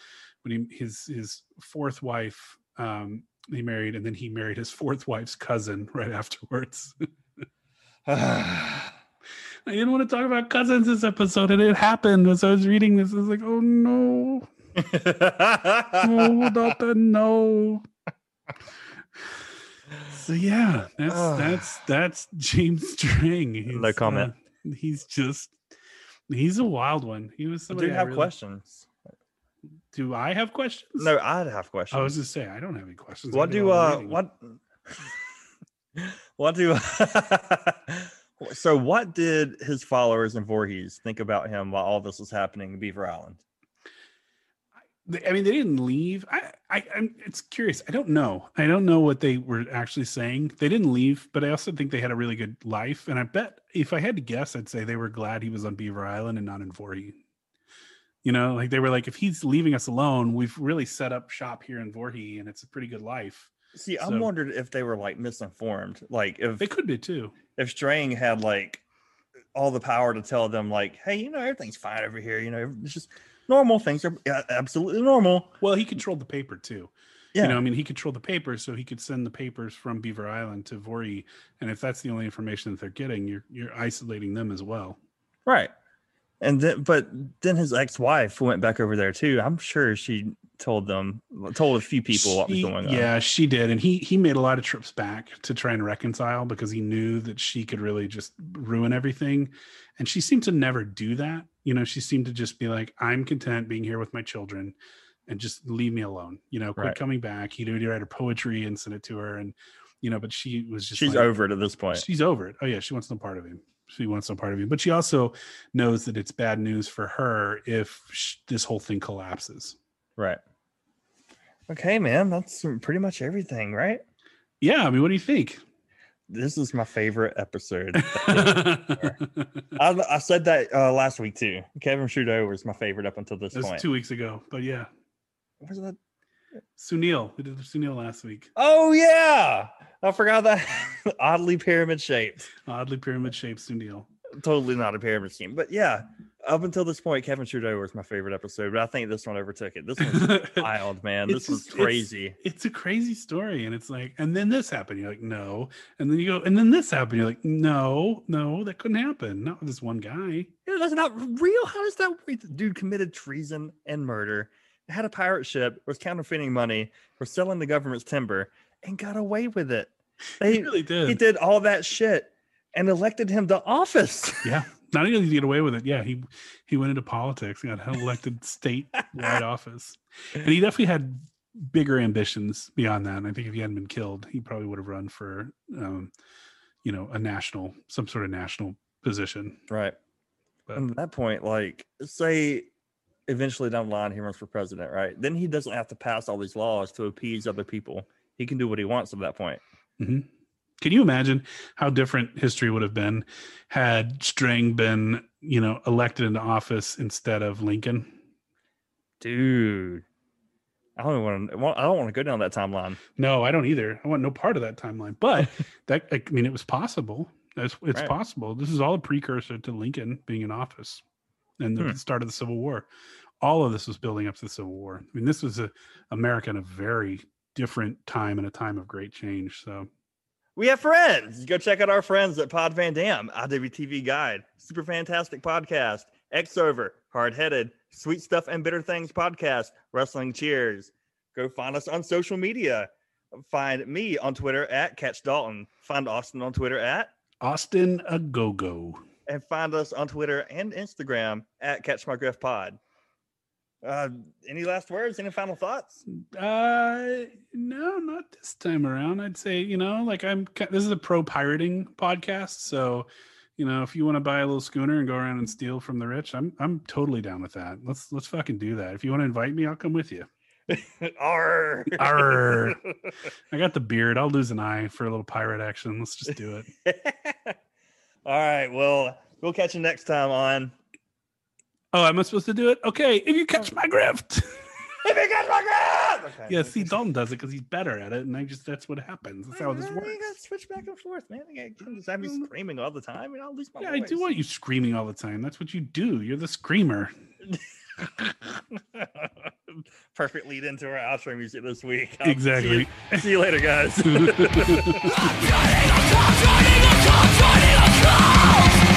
but he his his fourth wife um he married and then he married his fourth wife's cousin *laughs* right afterwards *laughs* *sighs* I didn't want to talk about cousins this episode, and it happened as I was reading this. I was like, oh no, *laughs* no, the no. So yeah, that's *sighs* that's that's James Strang. He's, comment. uh, he's just he's a wild one. He was somebody do I have really- questions. Do I have questions? No, I'd have questions. I was just saying I don't have any questions. What do uh reading. what what do *laughs* so what did his followers in Voorhees think about him while all this was happening in Beaver Island? I mean, they didn't leave. I, I, I'm. It's curious. I don't know. I don't know what they were actually saying. They didn't leave, but I also think they had a really good life. And I bet if I had to guess, I'd say they were glad he was on Beaver Island and not in Voree. You know, like they were like, if he's leaving us alone, we've really set up shop here in Voree, and it's a pretty good life. See, I'm wondering if they were like misinformed. Like if They could be too. if Strang had like all the power to tell them like, hey, you know, everything's fine over here. You know, it's just normal things are absolutely normal. Well, he controlled the paper too. Yeah. You know, I mean, he controlled the papers, so he could send the papers from Beaver Island to Voree, and if that's the only information that they're getting, you're you're isolating them as well. Right. And then, but then his ex-wife went back over there too. I'm sure she told them, told a few people what was going on. Yeah, she did, and he he made a lot of trips back to try and reconcile because he knew that she could really just ruin everything, and she seemed to never do that. You know, she seemed to just be like, "I'm content being here with my children, and just leave me alone." You know, quit Right. coming back. He'd already write her poetry and send it to her, and you know, but she was just she's like- over it at this point. She's over it. Oh yeah, she wants no part of him. She wants no part of him. But she also knows that it's bad news for her if sh- this whole thing collapses. Right. Okay, man. That's pretty much everything, right? Yeah, I mean, what do you think? This is my favorite episode. *laughs* I, I said that uh, last week too. Kevin Trudeau was my favorite up until this was point. two weeks ago, but yeah, was that? Sunil. We did Sunil last week. Oh yeah, I forgot that. *laughs* Oddly pyramid shaped. Oddly pyramid shaped Sunil. Totally not a pyramid scheme, but yeah. Up until this point, Kevin Trudeau was my favorite episode, but I think this one overtook it. This was *laughs* wild, man. This was just- it's- crazy. It's a crazy story, and it's like, and then this happened. You're like, no, and then you go, and then this happened. You're like, no, no, that couldn't happen. Not with this one guy. Yeah, that's not real. How does that Dude committed treason and murder, had a pirate ship, was counterfeiting money, was selling the government's timber, and got away with it. He really did. he did all that shit and elected him to office. *laughs* Yeah. Not only did he get away with it, yeah, he he went into politics, and got elected *laughs* statewide office, and he *laughs* definitely had bigger ambitions beyond that. And I think if he hadn't been killed, he probably would have run for, um, you know, a national, some sort of national position. Right. But And at that point, like, say eventually down the line he runs for president, right? Then he doesn't have to pass all these laws to appease other people. He can do what he wants at that point. mhm. Can you imagine how different history would have been had Strang been, you know, elected into office instead of Lincoln? Dude. I don't want to. I don't want to go down that timeline. No, I don't either. I want no part of that timeline. But *laughs* that I mean, it was possible. It's, it's Right. possible. This is all a precursor to Lincoln being in office and the Hmm. start of the Civil War. All of this was building up to the Civil War. I mean, this was a America in a very different time and a time of great change. So We have friends. Go check out our friends at Pod Van Dam, IWTV Guide, Super Fantastic Podcast, X Over, Hard Headed, Sweet Stuff and Bitter Things Podcast, Wrestling Cheers. Go find us on social media. Find me on Twitter at Catch Dalton. Find Austin on Twitter at, Austin a go go. and find us on Twitter and Instagram at Catch My Grift Pod. Uh, any last words? Any final thoughts? Uh, no, not this time around. I'd say you know, like I'm. This is a pro pirating podcast, so you know, if you want to buy a little schooner and go around and steal from the rich, I'm I'm totally down with that. Let's let's fucking do that. If you want to invite me, I'll come with you. *laughs* Arr. Arr. *laughs* I got the beard. I'll lose an eye for a little pirate action. Let's just do it. *laughs* All right. Well, we'll catch you next time on. Oh, am I supposed to do it? Okay, if you catch oh. my grift. *laughs* If you catch my grift. Okay. yeah, see, Dalton does it because he's better at it, and I just that's what happens. That's how this You works. gotta switch back and forth, man. You can't just have me mm. screaming all the time, and I'll lose my Yeah, I do want you screaming all the time. That's what you do. You're the screamer. *laughs* Perfect lead into our outro music this week. I'll see you- Exactly. See you later, guys. *laughs*